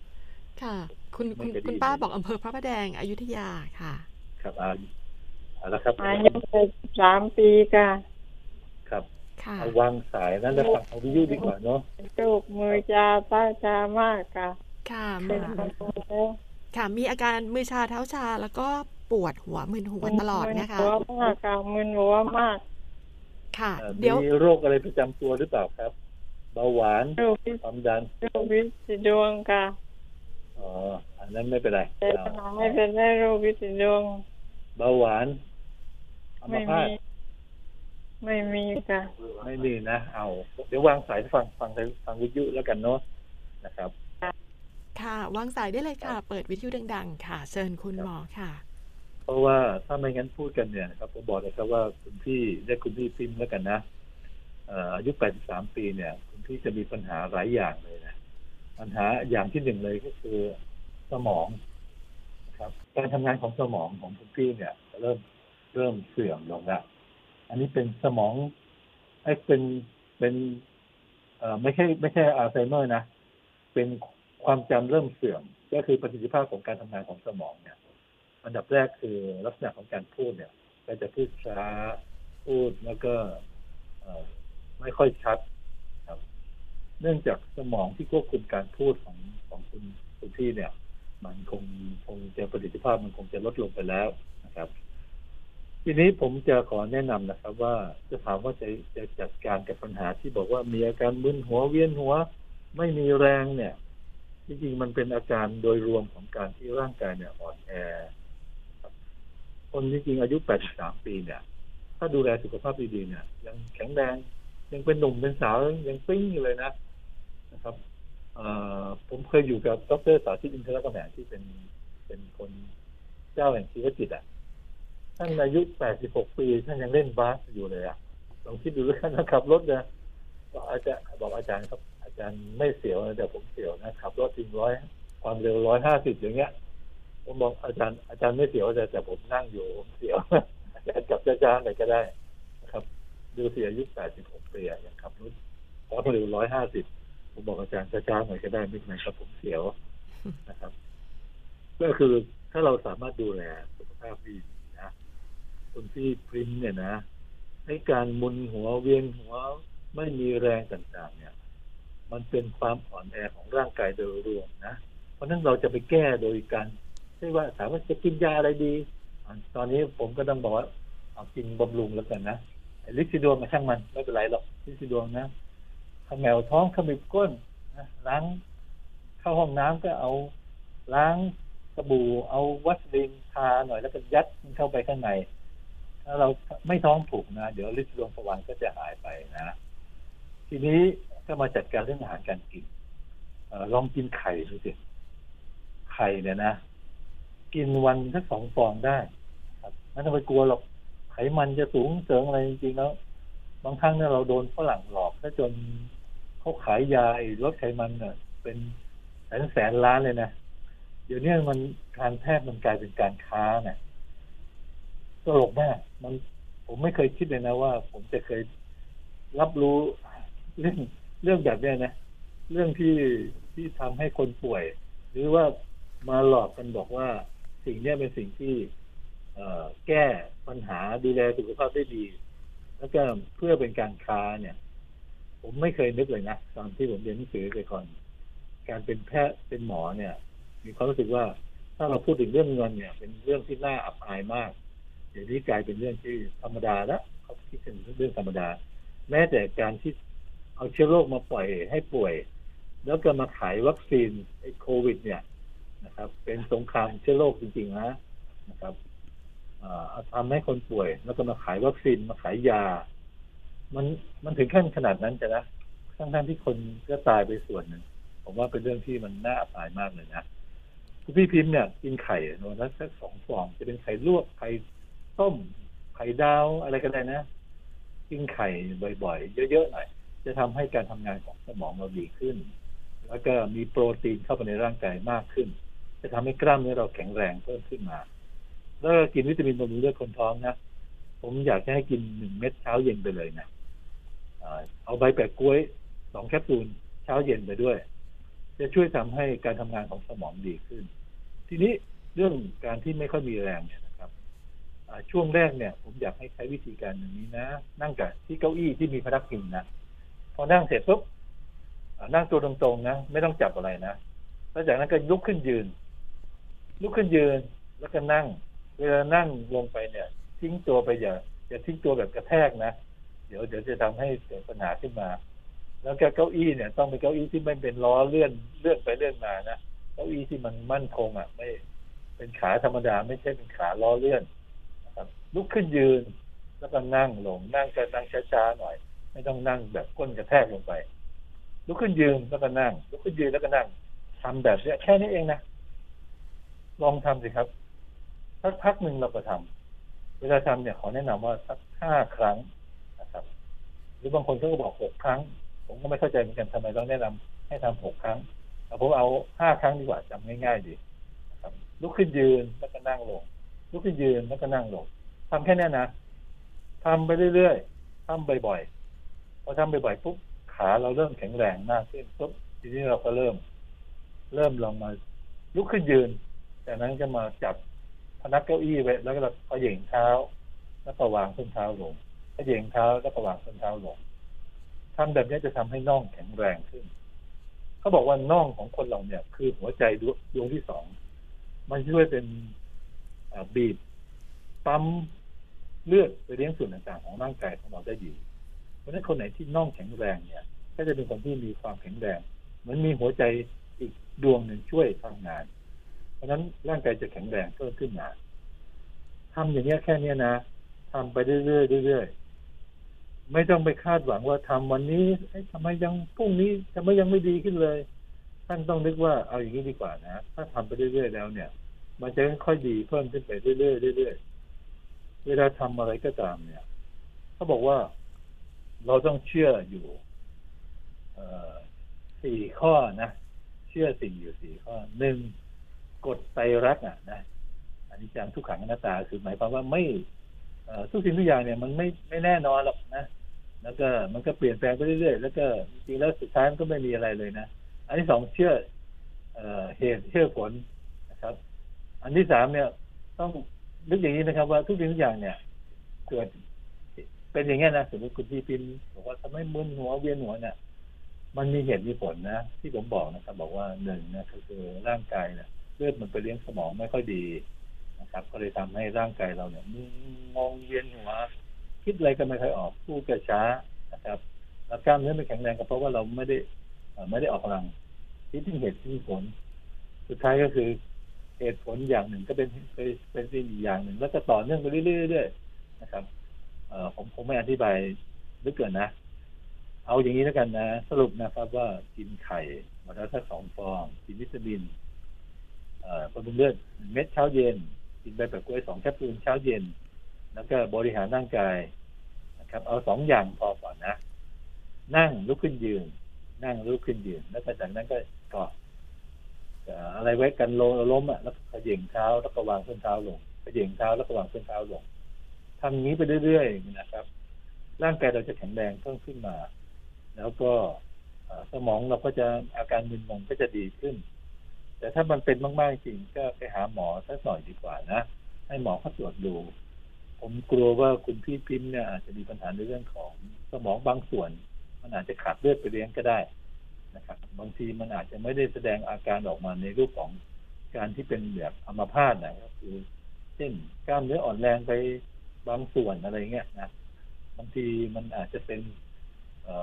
ค่ะ คุณคุณไม่เคยได้ยินคุณป้าบอกอำเภอพระประแดง อยุธยาค่ะ ครับอาเอาละครับอายุสามปีค่ะครับค่ะเอาวางสายนั้นแล้วฟังเอาวิทยุดีกว่าเนาะลูกมือจาตาจามากค่ะ ค่ะเป็มีนมาแล้วค่ะมีอาการมือชาเท้าชาแล้วก็ปวดหัวมึนหัวตลอดนะคะมึหัวมากค่ะมึนหัวมาก ค่ะเอ่อเดี๋ยวมีโรคอะไรประจำตัวหรือเปล่าครับ เบาหวานโรควิความดันโรควิสิดวงค่ะอ๋ออันนั้นไม่เป็นไรแต่เอาปัญหาไม่เป็นได้โรควิสิดวงเบาหวานอัมไม่พามีตไม่มีค่ะ ไม่มีนะ เอา เดี๋ยววางสายฟังฟังฟังวิทยุแล้วกันเนาะนะครับ ค่ะ วางสายได้เลยค่ะ เปิดวิทยุดัง ๆ ค่ะ เชิญคุณหมอค่ะ เพราะว่าถ้าไม่งั้นพูดกันเนี่ยนะครับผมบอกเลยครับว่าคุณพี่เรียกคุณพี่พิมพ์แล้วกันนะเอ่ออายุ 83 ปีเนี่ย คุณพี่จะมีปัญหาหลายอย่างเลยนะปัญหาอย่างที่หนึ่งเลยก็คือสมองครับ การทำงานของสมองของคุณพี่เนี่ย เริ่มเริ่มเสื่อมลงละอันนี้เป็นสมองไอ้เป็นเป็นเอ่อไม่ใช่ไม่ใช่อัลไซเมอร์นะเป็นความจำเริ่มเสื่อม ก็คือประสิทธิภาพของการทำงานของสมองเนี่ย อันดับแรกคือลักษณะของการพูดเนี่ยก็จะพูดช้าพูดแล้วก็ไม่ค่อยชัด เนื่องจากสมองที่ควบคุมการพูดของของคุณคุณพี่เนี่ย มันคงคงจะประสิทธิภาพมันคงจะลดลงไปแล้วนะครับ ทีนี้ผมจะขอแนะนำนะครับ ว่าจะถามว่าจะจะจัดการกับปัญหาที่บอกว่ามีอาการมึนหัวเวียนหัว ไม่มีแรงเนี่ยจริงๆมันเป็นอาการโดยรวมของการที่ร่างกายเนี่ยอ่อนแอครับคนจริงๆอายุ 83 ปีเนี่ย ถ้าดูแลสุขภาพดีๆเนี่ย ยังแข็งแรงยังเป็นหนุ่มเป็นสาวยังปิ้งอยู่เลยนะ นะครับผมเคยอยู่กับดรสาธิตอินทรกแหงที่เป็นเป็นคนเจ้าแห่งชีวจิตอะท่านอายุ 86 ปี ท่านยังเล่นบาสอยู่เลยอะลองคิดดูแล้วกันนะขับรถนะบอกอาจารย์บอกอาจารย์ครับ อาจารย์ไม่เสียวนะแต่ผมเสียวนะขับรถจริงร้อยความเร็วร้อยห้าสิบอย่างเงี้ย ผมบอกอาจารย์ อาจารย์ไม่เสียวแต่แต่ผมนั่งอยู่ผมเสียวอาจารย์จับจ้าๆหน่อยก็ได้นะครับ ดูเสียอายุ 86 ปีอะยังขับรถความเร็วร้อยห้าสิบ ผมบอกอาจารย์จ้าๆหน่อยก็ได้ไม่เป็นไรครับผมเสียวนะครับ ก็คือถ้าเราสามารถดูแลสุขภาพดีนะคนที่พริมเนี่ยนะให้การมุนหัวเวียนหัวไม่มีแรงต่างๆ เนี่ย มันเป็นความอ่อนแอของร่างกายโดยรวมนะเพราะฉะนั้นเราจะไปแก้โดยการไม่ว่าถามว่าจะกินยาอะไรดีอ่าตอนนี้ผมก็ต้องบอกว่าเอากินบำรุงแล้วกันนะไอ้ลิซิดวงมาช่างมันไม่เป็นไรหรอกลิซิดวงนะ ขมแมวท้องขมิบก้นนะล้างเข้าห้องน้ำก็เอาล้างสบู่เอาวัสลินทาหน่อยแล้วก็ยัดเข้าไปข้างใน ถ้าเราไม่ท้องผูกนะ เดี๋ยวลิซิดวงสวรรค์ก็จะหายไปนะ ทีนี้ก็มาจัดการเรื่องอาหารการกินอลองกินไข่ดูสิไข่เนี่ยนะ กินวันสักสองฟองได้ ครับไม่ต้องไปกลัวหรอกไขมันจะสูงเสริงอะไรจริงๆแล้ว บางครั้งเนี่ยเราโดนฝรั่งหลอกถ้าจน เขาขายยาลดไขมันเนี่ยเป็นแสนแสนล้านเลยนะเดี๋ยวนี้มันการแพทย์มันกลายเป็นการค้าเนี่ยตลกมากมันผมไม่เคยคิดเลยนะว่า ผมจะเคยรับรู้เรื่องเรื่องแบบนี้นะเรื่องที่ที่ทำให้คนป่วย หรือว่ามาหลอกกันบอกว่าสิ่งเนี้ยเป็นสิ่งที่เออแก้ปัญหาดูแลสุขภาพได้ดี แล้วก็เพื่อเป็นการค้าเนี่ย ผมไม่เคยนึกเลยนะตอนที่ผมเรียนหนังสือไปก่อน การเป็นแพทย์เป็นหมอเนี่ย มีความรู้สึกว่าถ้าเราพูดถึงเรื่องเงินเนี่ย เป็นเรื่องที่น่าอับอายมากเดี๋ยวนี้กลายเป็นเรื่องที่ธรรมดาแล้วเขาคิดเป็นเรื่องธรรมดา แม้แต่การที่เอาเชื้อโรคมาปล่อยให้ป่วย แล้วก็มาขายวัคซีนไอ้โควิด เนี่ยนะครับ เป็นสงครามเชื้อโรคจริงๆนะนะครับอ่าทำให้คนป่วย แล้วก็มาขายวัคซีนมาขายยา มันมันถึงขั้นขนาดนั้นจะนะทั้งๆที่คนก็ตายไปส่วนหนึ่งผมว่าเป็นเรื่องที่มันน่าอับอายมากเลยนะคุณพี่พิมพ์เนี่ยกินไข่วันละสักสองฟองจะเป็นไข่ลวกไข่ต้ม ไข่ดาวอะไรก็ได้นะ กินไข่บ่อยๆ เยอะๆหน่อยจะทำให้การทำงานของสมองเราดีขึ้น แล้วก็มีโปรตีนเข้าไปในร่างกายมากขึ้น จะทำให้กล้ามเนื้อเราแข็งแรงเพิ่มขึ้นมา แล้วก็กินวิตามินบำรุงเลือดคนท้องนะ ผมอยากจะให้กินหนึ่งเม็ดเช้าเย็นไปเลยนะ เอาใบแปะกล้วยสองแคปซูลเช้าเย็นไปด้วย จะช่วยทำให้การทำงานของสมองดีขึ้น ทีนี้เรื่องการที่ไม่ค่อยมีแรงเนี่ยนะครับช่วงแรกเนี่ย ผมอยากให้ใช้วิธีการอย่างนี้นะ นั่งกับที่เก้าอี้ที่มีพนักพิงนะพอนั่งเสร็จปุ๊บนั่งตัวตรงๆนะไม่ต้องจับอะไรนะแล้วจากนั้นก็ลุกขึ้นยืน ลุกขึ้นยืนแล้วก็นั่ง เวลานั่งลงไปเนี่ย ทิ้งตัวไปอย่าอย่าทิ้งตัวแบบกระแทกนะ เดี๋ยวเดี๋ยวจะทำให้เกิดปัญหาขึ้นมา แล้วก็เก้าอี้เนี่ย ต้องเป็นเก้าอี้ที่ไม่เป็นล้อเลื่อนเลื่อนไปเลื่อนมานะเก้าอี้ที่มันมั่นคงอะ ไม่เป็นขาธรรมดาไม่ใช่เป็นขาล้อเลื่อนนะครับลุกขึ้นยืน แล้วก็นั่งลงนั่งก็นั่งช้าๆหน่อย ไม่ต้องนั่งแบบก้นกระแทกลงไปลุกขึ้นยืนแล้วก็นั่งลุกขึ้นยืนแล้วก็นั่งทำแบบเนี้ยแค่นี้เองนะลองทำสิครับสักพักหนึ่งเราก็ทำเวลาทำเนี่ยขอแนะนำว่าสักห้าครั้ง รือบางคนเขาก็บอกหกครั้ง ผมก็ไม่เข้าใจเหมือนกันทำไมต้องแนะนำให้ทำหกครั้งแต่ผมเอาห้าครั้งดีกว่าจำง่ายๆดีลุกขึ้นยืนแล้วก็นั่งลงลุกขึ้นยืนแล้วก็นั่งลงทำแค่นี้นะทำไปเรื่อยๆทำบ่อยๆพอทำบ่อยๆปุ๊บขาเราเริ่มแข็งแรงมากขึ้นปุ๊บทีนี้เราก็เริ่ม เริ่มลองมาลุกขึ้นยืนจากนั้นก็มาจับพนักเก้าอี้ไว้แล้วก็พอเหย่งเท้า แล้วก็วางส้นเท้าลง ขย่งเท้าแล้วก็วางส้นเท้าลงทำแบบนี้จะทำให้น่องแข็งแรงขึ้น เขาบอกว่าน่องของคนเราเนี่ย คือหัวใจดวงที่สอง มันช่วยเป็นบีบปั๊มเลือดไปเลี้ยงส่วนต่างๆ ของร่างกายของเราได้ดี เพราะฉะนั้นคนไหนที่น่องแข็งแรงเนี่ย ก็จะเป็นคนที่มีความแข็งแรง เหมือนมีหัวใจอีกดวงหนึ่งช่วยทำงาน เพราะฉะนั้นร่างกายจะแข็งแรงเพิ่มขึ้นมาทำอย่างเงี้แค่เนี้ยนะทำไปเรื่อยๆเรื่อยๆ ไม่ต้องไปคาดหวังว่าทำวันนี้ทำไมยังพรุ่งนี้ทำไมยังไม่ดีขึ้นเลย ท่านต้องนึกว่าเอาอย่างนี้ดีกว่านะ ถ้าทำไปเรื่อยๆแล้วเนี่ย มันจะค่อยๆดีเพิ่มขึ้นไปเรื่อยๆเรื่อยๆเวลาทำอะไรก็ตามเนี่ยเขาบอกว่าเราต้องเชื่ออยู่สี่ข้อนะ เชื่อสิ่งอยู่สี่ข้อหนึ่งกฎไตรรักอะนะอันนี้จังทุกขังอนัตตาคือหมายความว่าไม่ทุกสิ่งทุกอย่างเนี่ยมันไม่ไม่แน่นอนหรอกนะ แล้วก็มันก็เปลี่ยนแปลงไปเรื่อยๆ แล้วก็จริงๆแล้วสุดท้ายมันก็ไม่มีอะไรเลยนะ อันที่สองเชื่อเอเหตุเชื่อผลนะครับ อันที่สามเนี่ย ต้องนึกอย่างนี้นะครับ ว่าทุกสิ่งทุกอย่างเนี่ยเกิดเป็นอย่างเงี้นะสมมติคุณพี่พิมพ์บอกว่าทำให้มึนหัวเวียนหัวเนี่ยมันมีเหตุมีผลนะที่ผมบอกนะครับ บอกว่าหนึ่งนะก็คือร่างกายเนี่ยเลือดมันไปเลี้ยงสมองไม่ค่อยดีนะครับ ก็เลยทำให้ร่างกายเราเนี่ยงงเวียนหัว คิดอะไรก็ไม่ค่อยออกพูดก็ช้านะครับแล้วกล้ามเนื้อไม่แข็งแรงก็เพราะว่าเราไม่ได้ไม่ได้ออกกำลังที่ที่เหตุที่ผล สุดท้ายก็คือเหตุผลอย่างหนึ่งก็เป็นเป็นเป็นสิ่งอีกอย่างหนึ่ง แล้วก็ต่อเนื่องไปเรื่อยๆนะครับเออผมคงไม่อธิบายลึกเกินนะ เอาอย่างนี้แล้วกันนะ สรุปนะครับว่ากินไข่วันละสักสองฟองกินวิตามินเอ่อบำรุงเลือดเม็ดเช้าเย็น กินใบแปะกล้วยสองแคปซูลเช้าเย็น แล้วก็บริหารร่างกายนะครับ เอาสองอย่างพอก่อนนะ นั่งลุกขึ้นยืน นั่งลุกขึ้นยืน แล้วจากนั้นก็เกาะเอ่อะไรไว้กันโลล้มอะแล้วก็เขย่งเท้าแล้วก็วางส้นเท้าลงเขย่งเท้าแล้วก็วางส้นเท้าลงทำอย่างนี้ไปเรื่อยๆนะครับ ร่างกายเราจะแข็งแรงเพิ่มขึ้นมา แล้วก็สมองเราก็จะอาการมึนงงก็จะดีขึ้น แต่ถ้ามันเป็นมากๆจริงก็ไปหาหมอสักหน่อยดีกว่านะ ให้หมอเขาตรวจดู ผมกลัวว่าคุณพี่พิมพ์เนี่ยอาจจะมีปัญหาในเรื่องของสมองบางส่วน มันอาจจะขาดเลือดไปเลี้ยงก็ได้นะครับ บางทีมันอาจจะไม่ได้แสดงอาการออกมาในรูปของการที่เป็นแบบอัมพาตนะก็คือเช่นกล้ามเนื้ออ่อนแรงไปบางส่วนอะไรเงี้ยนะบางทีมันอาจจะเป็นเอ่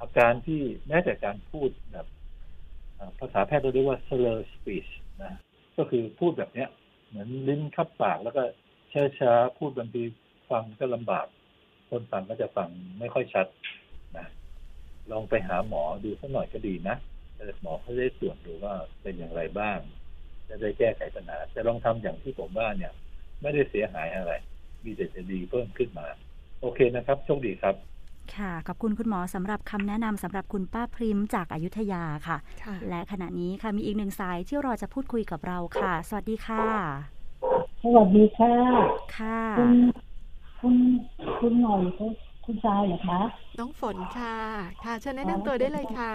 อาการที่แม้แต่การพูดแบบภาษาแพทย์เราเรียกว่า slur speech นะ ก็คือพูดแบบเนี้ย เหมือนลิ้นคับปากแล้วก็ ช้าๆพูดบางทีฟังก็ลำบาก คนฟังก็จะฟังไม่ค่อยชัดนะลองไปหาหมอดูสักหน่อยก็ดีนะแต่หมอเขาได้ตรวจดูว่าเป็นอย่างไรบ้าง จะได้แก้ไขปัญหาแต่ลองทำอย่างที่ผมว่าเนี่ย ไม่ได้เสียหายอะไร มีแต่จะดีเพิ่มขึ้นมา โอเคนะครับโชคดีครับค่ะ ขอบคุณคุณหมอสำหรับคำแนะนำสำหรับคุณป้าพริมจากอายุทยาค่ะค่ะ และขณะนี้ค่ะมีอีกหนึ่งสายที่รอจะพูดคุยกับเราค่ะ สวัสดีค่ะ สวัสดีค่ะ ค่ะ คุณคุณคุณหน่อยคุณคุณชายเหรอคะ น้องฝนค่ะ ค่ะเชิญแนะนำตัวได้เลยค่ะ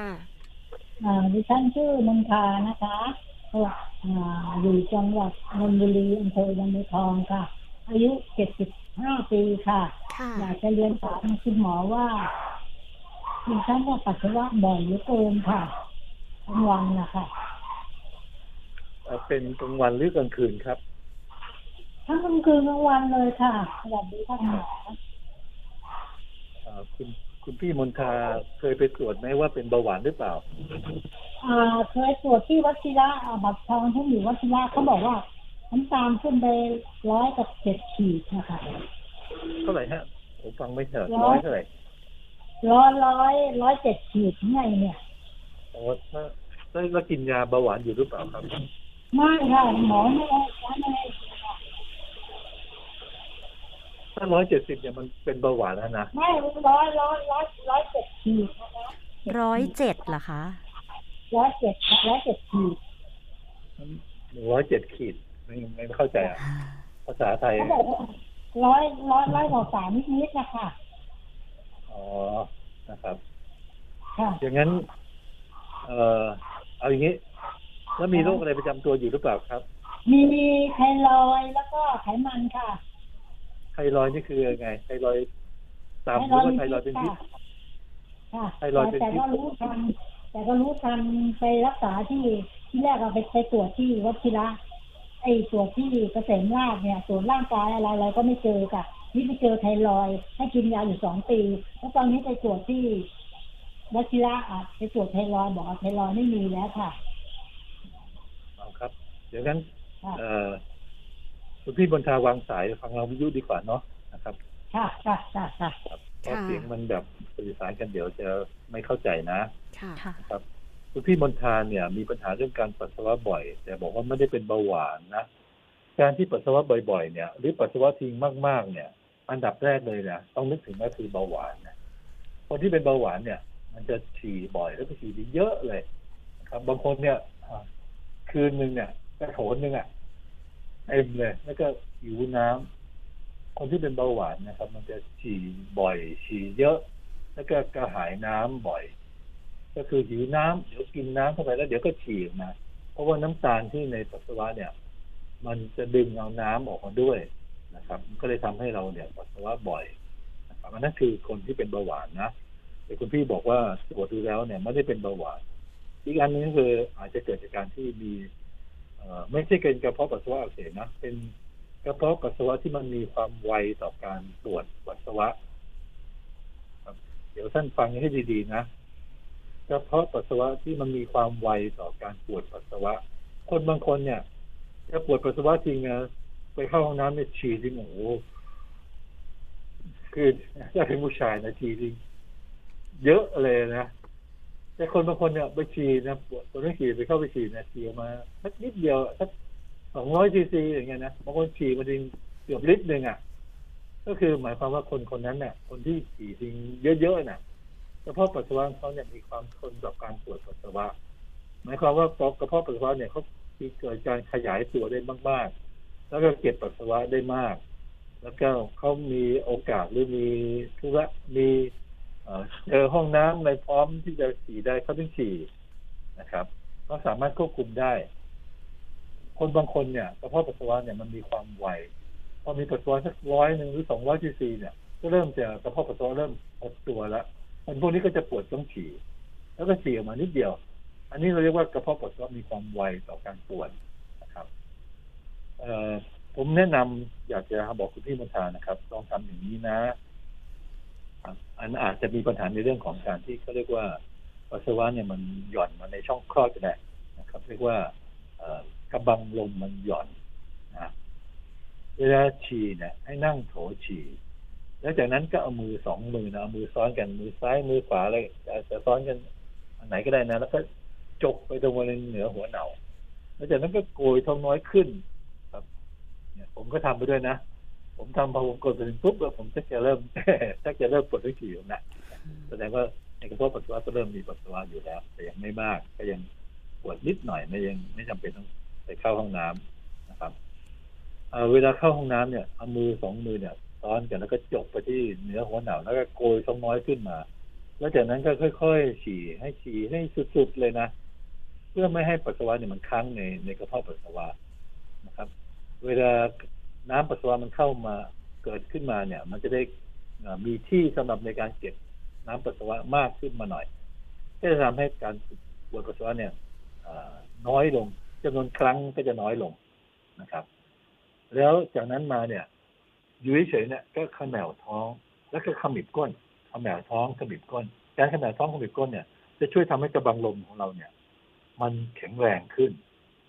อ่าดิฉันชื่อมนทานะคะอ่าอยู่จังหวัดนนทบุรีอำเภอบางบัวทองค่ะ อายุเจ็ดสิบห้าปีค่ะค่ะ อยากจะเรียนถามคุณหมอว่าดิฉันว่าปัสสาวะบ่อยเหลือเกินค่ะทั้งวันนะคะเอ่อเป็นกลางวันหรือกลางคืนครับ ทั้งกลางคืนกลางวันเลยค่ะสวัสดีท่านหมอเอ่อคุณคุณพี่มนทาเคยไปตรวจไหมว่าเป็นเบาหวานหรือเปล่า อ่า เคยตรวจที่วัชิระอ่าบัตรทองที่อยู่วัชิระเขาบอกว่าน้ำตาลขึ้นไปร้อยกับเจ็ดขีดนะคะเท่าไหร่ฮะผมฟังไม่ชัดร้ร้ออยยเท่าไหร่ร้อยร้อยร้อยเจ็ดขีดไงเนี่ยโอ้ถ้าแล้วแล้วกินยาเบาหวานอยู่หรือเปล่าครับ ไม่ค่ะหมอไม่ให้ใช้ไม่ให้ ถ้าร้อยเจ็ดสิบเนี่ยมันเป็นเบาหวานแล้วนะไม่ร้อยร้อยร้อยร้อยเจ็ดขีดนะคะร้อยเจ็ดเหรอคะร้อยเจ็ดร้อยเจ็ดขีดหนึ่งร้อยเจ็ดขีดไม่ไม่เข้าใจอะภาษาไทยเขาบอกว่าร้อยร้อยร้อยกว่าสามนิดๆนะคะอ๋อนะครับค่ะอย่างนั้น เอ่อเอาอย่างนี้ แล้วมีโรคอะไรประจำตัวอยู่หรือเปล่าครับ มีไทรอยด์แล้วก็ไขมันค่ะ ไทรอยด์นี่คือยังไง ไทรอยด์ต่ำหรือว่าไทรอยด์เป็นพิษค่ะไทรอยด์เป็นแต่พิษก็รู้ทันแต่ก็รู้ทันไปรักษาที่ที่แรกเราไปไปตรวจที่วัชิระไอ้ตรวจที่เกษมราชเนี่ยตรวจร่างกายอะไรอะไรก็ไม่เจอค่ะนี่ไปเจอไทรอยด์ให้กินยาอยู่สองปี แล้วตอนนี้ไปตรวจที่วัชิระอะไปตรวจไทรอยด์บอกว่าไทรอยด์ไม่มีแล้วค่ะเอาครับเดี๋ยวงั้นค่ะเอ่อ คุณพี่บนทาวางสายฟังเราวิทยุดีกว่าเนาะนะครับค่ะค่ะค่ะค่ะครับเพราะเสียงมันแบบสื่อสารกันเดี๋ยวจะไม่เข้าใจนะค่ะค่ะครับคุณพี่มนทาเนี่ย มีปัญหาเรื่องการปัสสาวะบ่อย แต่บอกว่าไม่ได้เป็นเบาหวานนะการที่ปัสสาวะบ่อยๆ เนี่ย หรือปัสสาวะทิ้งมากๆ เนี่ย อันดับแรกเลยนะต้องนึกถึงก็คือเบาหวานนะคนที่เป็นเบาหวานเนี่ย มันจะฉี่บ่อยแล้วก็ฉี่ไปเยอะเลยนะครับ บางคนเนี่ยอ่าคืนหนึ่งเนี่ยกระโถนหนึ่งอะ เต็มเลย แล้วก็หิวน้ำคนที่เป็นเบาหวานนะครับ มันจะฉี่บ่อย ฉี่เยอะ แล้วก็กระหายน้ำบ่อย ก็คือหิวน้ำเดี๋ยวกินน้ำเข้าไปแล้วเดี๋ยวก็ฉี่ออกมาเพราะว่าน้ำตาลที่ในปัสสาวะเนี่ย มันจะดึงเอาน้ำออกมาด้วยนะครับ ก็เลยทำให้เราเนี่ยปัสสาวะบ่อยนะครับอันนั้นคือคนที่เป็นเบาหวานนะแต่คุณพี่บอกว่าตรวจดูแล้วเนี่ยไม่ได้เป็นเบาหวาน อีกอันนึงคืออาจจะเกิดจากการที่มี ไม่ใช่เป็นกระเพาะปัสสาวะอักเสบนะเป็นกระเพาะปัสสาวะที่มันมีความไวต่อการปวดปัสสาวะเดี๋ยวท่านฟังให้ดีๆนะกระเพาะปัสสาวะที่มันมีความไวต่อการปวดปัสสาวะ คนบางคนเนี่ยจะปวดปัสสาวะจริงนะไปเข้าห้องน้ำเนี่ยฉี่จริงโอ้โหคือถ้าเป็นผู้ชายนะฉี่จริงเยอะเลยนะ แต่คนบางคนเนี่ยไปฉี่นะปวดปวดไม่ฉี่ไปเข้าไปฉี่นะฉี่ออกมาสักนิดเดียวสักสองร้อยซีซีอย่างเงี้ยนะบางคนฉี่มาจริงเกือบลิตรหนึ่งอะ ก็คือหมายความว่าคนคนนั้นเนี่ยคนที่ฉี่จริงเยอะๆน่ะกระเพาะปัสสาวะเขาเนี่ยมีความทนต่อการปวดปัสสาวะหมายความว่ากระเพาะปัสสาวะเนี่ยเขามีเกิดการขยายตัวได้มากๆ แล้วก็เก็บปัสสาวะได้มาก แล้วก็เขามีโอกาสหรือมีธุระมี เจอห้องน้ำในพร้อมที่จะฉี่ได้เขาถึงฉี่นะครับเขาสามารถควบคุมได้ คนบางคนเนี่ยกระเพาะปัสสาวะเนี่ยมันมีความไวพอมีปัสสาวะสักร้อยหนึ่งหรือสองร้อยซีซีเนี่ย ก็เริ่มจะกระเพาะปัสสาวะเริ่มหดตัวแล้วคนพวกนี้ก็จะปวดต้องฉี่แล้วก็ฉี่ออกมานิดเดียว อันนี้เราเรียกว่ากระเพาะปัสสาวะมีความไวต่อการปวดนะครับเออผมแนะนำอยากจะบอกคุณพี่มณฑานะครับ ลองทำอย่างนี้นะ อันอาจจะมีปัญหาในเรื่องของการที่เขาเรียกว่าปัสสาวะเนี่ยมันหย่อนมาในช่องคลอดก็ได้นะครับ เรียกว่ากระบังลมมันหย่อนนะเวลาฉี่เนี่ยให้นั่งโถฉี่แล้วจากนั้นก็เอามือสองมือนะเอามือซ้อนกันมือซ้ายมือขวาอะไรจะซ้อนกันอันไหนก็ได้นะ แล้วก็จกไปตรงบริเวณเหนือหัวเหนาแล้วจากนั้นก็โกยท้องน้อยขึ้น ครับ เนี่ย ผมก็ทำไปด้วยนะ ผมทำพอผมกดไปถึงปุ๊บแล้วผมจะจะเริ่มจะจะเริ่มปวดท้องฉี่อยู่นะแสดงว่าในกระเพาะปัสสาวะก็เริ่มมีปัสสาวะอยู่แล้ว แต่ยังไม่มากก็ยังปวดนิดหน่อยไม่ยังไม่จำเป็นต้องไปเข้าห้องน้ำนะครับเวลาเข้าห้องน้ำเนี่ยเอามือสองมือเนี่ยซ้อนกันแล้วก็จบไปที่เนื้อหัวหนาวแล้วก็โกยท้องน้อยขึ้นมา แล้วจากนั้นก็ค่อยๆฉี่ให้ฉี่ให้สุดๆเลยนะเพื่อไม่ให้ปัสสาวะเนี่ยมันค้างในในกระเพาะปัสสาวะนะครับ เวลา น้ำปัสสาวะมันเข้ามาเกิดขึ้นมาเนี่ย มันจะได้มีที่สำหรับในการเก็บน้ำปัสสาวะมากขึ้นมาหน่อย ก็จะทำให้การปวดปัสสาวะเนี่ยน้อยลงจำนวนครั้งก็จะน้อยลงนะครับ แล้วจากนั้นมาเนี่ยอยู่เฉยๆเนี่ยก็ขมวท้อง แล้วก็ขมิบก้นขมวท้องขมิบก้น การขมวท้องขมิบก้นเนี่ย จะช่วยทำให้กระบังลมของเราเนี่ย มันแข็งแรงขึ้น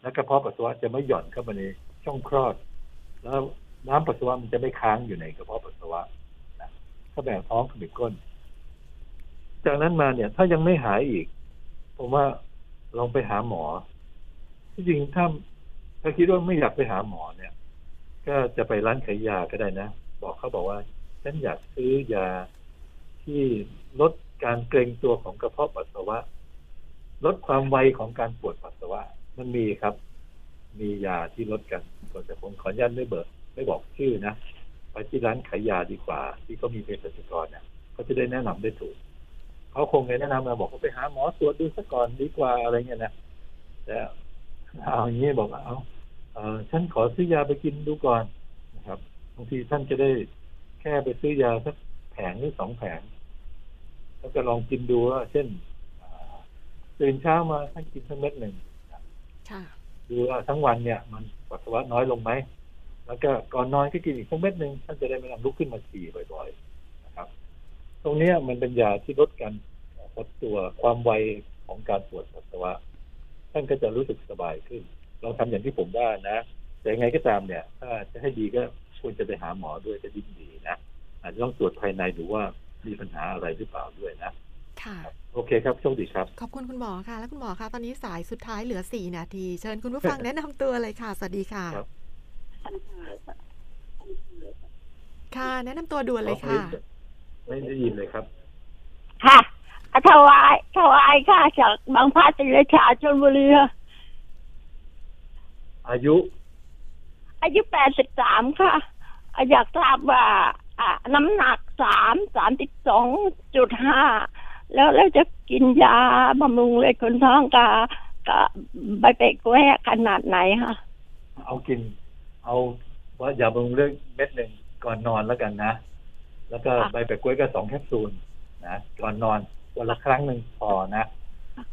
และกระเพาะปัสสาวะจะไม่หย่อนเข้ามาในช่องคลอด แล้วน้ำปัสสาวะมันจะไม่ค้างอยู่ในกระเพาะปัสสาวะนะขมวท้องขมิบก้น จากนั้นมาเนี่ย ถ้ายังไม่หายอีก ผมว่าลองไปหาหมอ ที่จริงถ้าถ้าคิดว่าไม่อยากไปหาหมอเนี่ย ก็จะไปร้านขายยาก็ได้นะ บอกเขาบอกว่าฉันอยากซื้อยาที่ลดการเกรงตัวของกระเพาะปัสสาวะ ลดความไวของการปวดปัสสาวะ มันมีครับ มียาที่ลดกันแต่ผมขออนุญาตไม่เบิกไม่บอกชื่อนะไปที่ร้านขายยาดีกว่า ที่เขามีเภสัชกรเนี่ยเขาจะได้แนะนำได้ถูกเขาคงเลยแนะนำมาบอกว่าไปหาหมอตรวจดูซะก่อนดีกว่าอะไรเงี้ยนะแต่เอาอย่างนี้บอกว่าเอาเออฉันขอซื้อยาไปกินดูก่อนนะครับบางทีท่านจะได้แค่ไปซื้อยาสักแผงหรือสองแผงแล้วก็ลองกินดูว่าเช่นตื่นเช้ามาท่านกินทั้งเม็ดหนึ่งค่ะ ดูว่าทั้งวันเนี่ยมันปัสสาวะน้อยลงไหม แล้วก็ก่อนนอนก็กินอีกสักเม็ดหนึ่งท่านจะได้ไม่ต้องลุกขึ้นมาฉี่บ่อยๆนะครับ ตรงนี้มันเป็นยาที่ลดการหดตัวความไวของการปวดปัสสาวะ ท่านก็จะรู้สึกสบายขึ้นลองทำอย่างที่ผมว่านะ แต่ยังไงก็ตามเนี่ย ถ้าจะให้ดีก็ควรจะไปหาหมอด้วยจะยิ่งดีนะอาจจะต้องตรวจภายในดูว่ามีปัญหาอะไรหรือเปล่าด้วยนะ ค่ะ โอเคครับโชคดีครับ ขอบคุณคุณหมอค่ะ และคุณหมอคะตอนนี้สายสุดท้ายเหลือ4นาที เชิญคุณผู้ฟังแนะนำตัวเลยค่ะ สวัสดีค่ะครับค่ะ แนะนำตัวด่วนเลยค่ะ ไม่ได้ยินเลยครับ ค่ะถวายถวายค่ะจากบางพลัดติเลชาชลบุรีค่ะอายุ อายุแปดสิบสามค่ะ อยากทราบว่าอ่าน้ำหนักสามสามสิบสองจุดห้า แล้วแล้วจะกินยาบำรุงเลือดคนท้องกากับใบเปกแวกขนาดไหนคะเอากิน เอาว่าอย่าบำรุงเรื่องเม็ดหนึ่งก่อนนอนแล้วกันนะ แล้วก็ใบแปะกล้วยก็สองแคปซูลนะก่อนนอนวันละครั้งหนึ่งพอนะ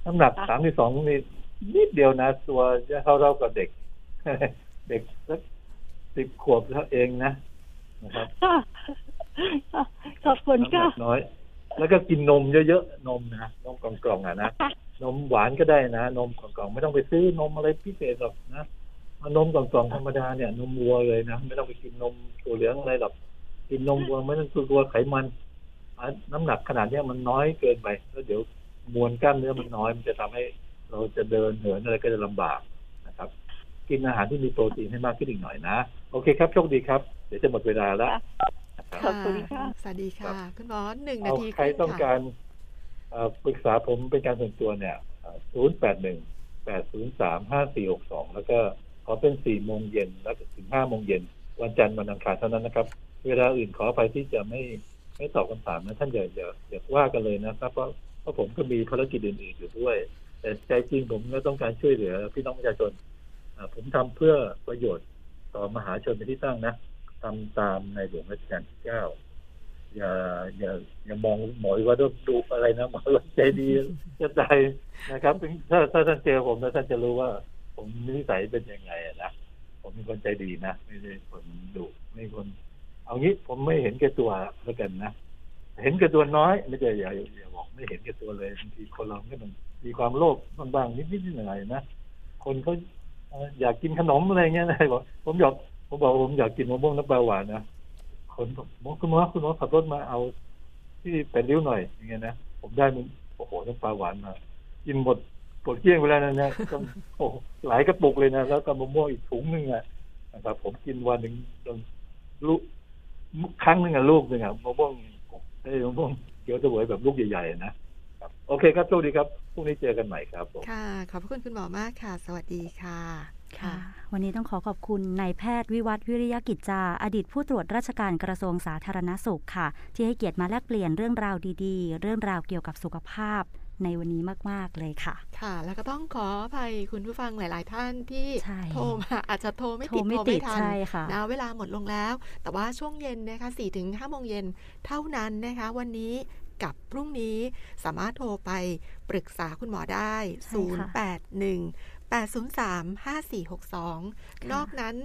น้ำหนักสามที่สองนี่นิดเดียวนะ ตัวจะเท่าเรากับเด็ก เด็กสักสิบขวบเท่าเองนะนะครับค่ะขอบคุณน้ำหนัค่ะกน้อย แล้วก็กินนมเยอะๆนมนะนมกล่องๆอะนะค่ะนมหวานก็ได้นะ นมกล่องๆไม่ต้องไปซื้อนมอะไรพิเศษหรอกนะเอานมกล่องๆธรรมดาเนี่ยนมวัวเลยนะไม่ต้องไปกินนมตัวเหลืองอะไรหรอกกินนมวัวไม่ต้องกลัวไขมันอะน้ำหนักขนาดเนี้ยมันน้อยเกินไปแล้วเดี๋ยวมวลกล้ามเนื้อมันน้อย มันจะทำให้เราจะเดินเหินอะไรก็จะลำบากนะครับ กินอาหารที่มีโปรตีนให้มากขึ้นอีกหน่อยนะ โอเคครับโชคดีครับ เดี๋ยวจะหมดเวลาแล้วนะ ครับขอบคุณค่ะสวัสดีค่ะ คุณหมอหนึ่งนาเอาทีใครรึ่ต้องค่ะการเอ่อปรึกษาผมเป็นการส่วนตัวเนี่ยศูนย์แปดหนึ่งแปดศูนย์สามห้าสี่หกสองแล้วก็ขอเป็นสี่โมงเย็นแล้วถึงห้าโมงเย็นวันจันทร์วันอังคารเท่านั้นนะครับ เวลาอื่นขอไปที่จะไม่ไม่ตอบคำถามนะท่านอย่าอย่าอย่าว่ากันเลยนะครับ เพราะเพราะผมก็มีภารกิจอื่นๆอยู่ด้วย แต่ใจจริงผมก็ต้องการช่วยเหลือพี่น้องประชาชนอ่าผมทำเพื่อประโยชน์ต่อมหาชนเป็นที่ตั้งนะ ทำตามในหลวงรัชกาลที่เก้าอย่าอย่าอย่ามองหมอยว่าต้องดูอะไรนะหมอว่าใจดีจะตายนะครับถึงถ้าถ้าท่านเจอผมแล้วท่านจะรู้ว่า ผมนิสัยเป็นยังไงนะผมเป็นคนใจดีนะไม่ใช่คนดุไม่คน เอางี้ผมไม่เห็นแก่ตัวแล้วกันนะเห็นแก่ตัวน้อย ไม่ใช่อย่าอย่าบอกไม่เห็นแก่ตัวเลยบางทีคนเราก็มันมีความโลภบ้างๆนิดๆหน่อยๆนะคนเขาอยากกินขนมอะไรเงี้ยนะบอกผมอยาก ผมบอกผมอยากกินมะม่วงน้ำปลาหวานนะคนบอกคุณหมอคุณหมอขับรถมาเอาที่เป็นริ้วหน่อยอย่างเงี้ยนะผมได้มันโอ้โหน้ำปลาหวานมากินหมดปวดเกลี้ยงไปแล้วนะเนี่ยต้องโอ้โหหลายกระปุกเลยนะแล้วก็มะม่วงอีกถุงหนึ่งอะนะครับ ผมกินวันหนึ่งต้องลูกครั้งหนึ่งอะลูกหนึ่งอะมะม่วงเอ้มะม่วงเกี๊ยวเสวยแบบลูกใหญ่ๆนะครับโอเคครับโชคดีครับพรุ่งนี้เจอกันใหม่ครับค่ะขอบพระคุณคุณหมอมากค่ะ สวัสดีค่ะ ค่ะ วันนี้ต้องขอขอบคุณนายแพทย์วิวัฒน์วิริยกิจจา อดีตผู้ตรวจราชการกระทรวงสาธารณสุขค่ะ ที่ให้เกียรติมาแลกเปลี่ยนเรื่องราวดีๆ เรื่องราวเกี่ยวกับสุขภาพในวันนี้มาก ๆ เลยค่ะ ค่ะ แล้วก็ต้องขออภัยคุณผู้ฟังหลาย ๆ ท่านที่ใช่โทรมาอาจจะโทรไม่โทรติดไม่โทรติไม่ดทันใช่ค่ะนะเวลาหมดลงแล้ว แต่ว่าช่วงเย็นนะคะ4ถึง5โมงเย็นเท่านั้นนะคะ วันนี้กับพรุ่งนี้สามารถโทรไปปรึกษาคุณหมอได้ใช่ค่ะ081 803 5462 นอกนั้น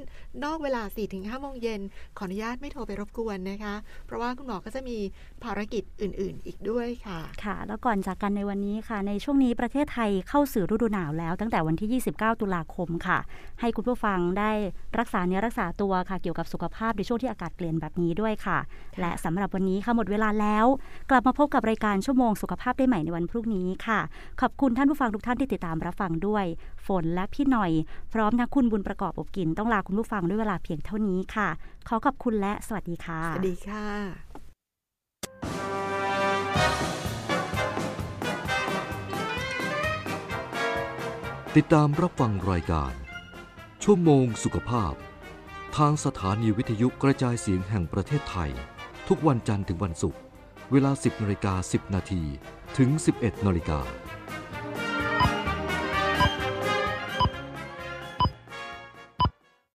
นอกเวลา 4-5โมงเย็น ขออนุญาตไม่โทรไปรบกวนนะคะ เพราะว่าคุณหมอก็จะมีภารกิจอื่น ๆ อีกด้วยค่ะ ค่ะ แล้วก่อนจากกันในวันนี้ค่ะ ในช่วงนี้ประเทศไทยเข้าสู่ฤดูหนาวแล้ว ตั้งแต่วันที่ 29 ตุลาคมค่ะ ให้คุณผู้ฟังได้รักษาเนื้อรักษาตัวค่ะ เกี่ยวกับสุขภาพในช่วงที่อากาศเปลี่ยนแบบนี้ด้วยค่ะ และสำหรับวันนี้ค่ะหมดเวลาแล้ว กลับมาพบกับรายการชั่วโมงสุขภาพได้ใหม่ในวันพรุ่งนี้ค่ะ ขอบคุณท่านผู้ฟังทุกท่านที่ติดตามรับฟังด้วยฝนและพี่หน่อย พร้อมทั้งคุณบุญประกอบอบกิน ต้องลาคุณผู้ฟังด้วยเวลาเพียงเท่านี้ค่ะ ขอขอบคุณและสวัสดีค่ะ สวัสดีค่ะ ติดตามรับฟังรายการ ชั่วโมงสุขภาพ ทางสถานีวิทยุกระจายเสียงแห่งประเทศไทย ทุกวันจันทร์ถึงวันศุกร์เวลา 10นาฬิกา10 นาทีถึง 11นาฬิกา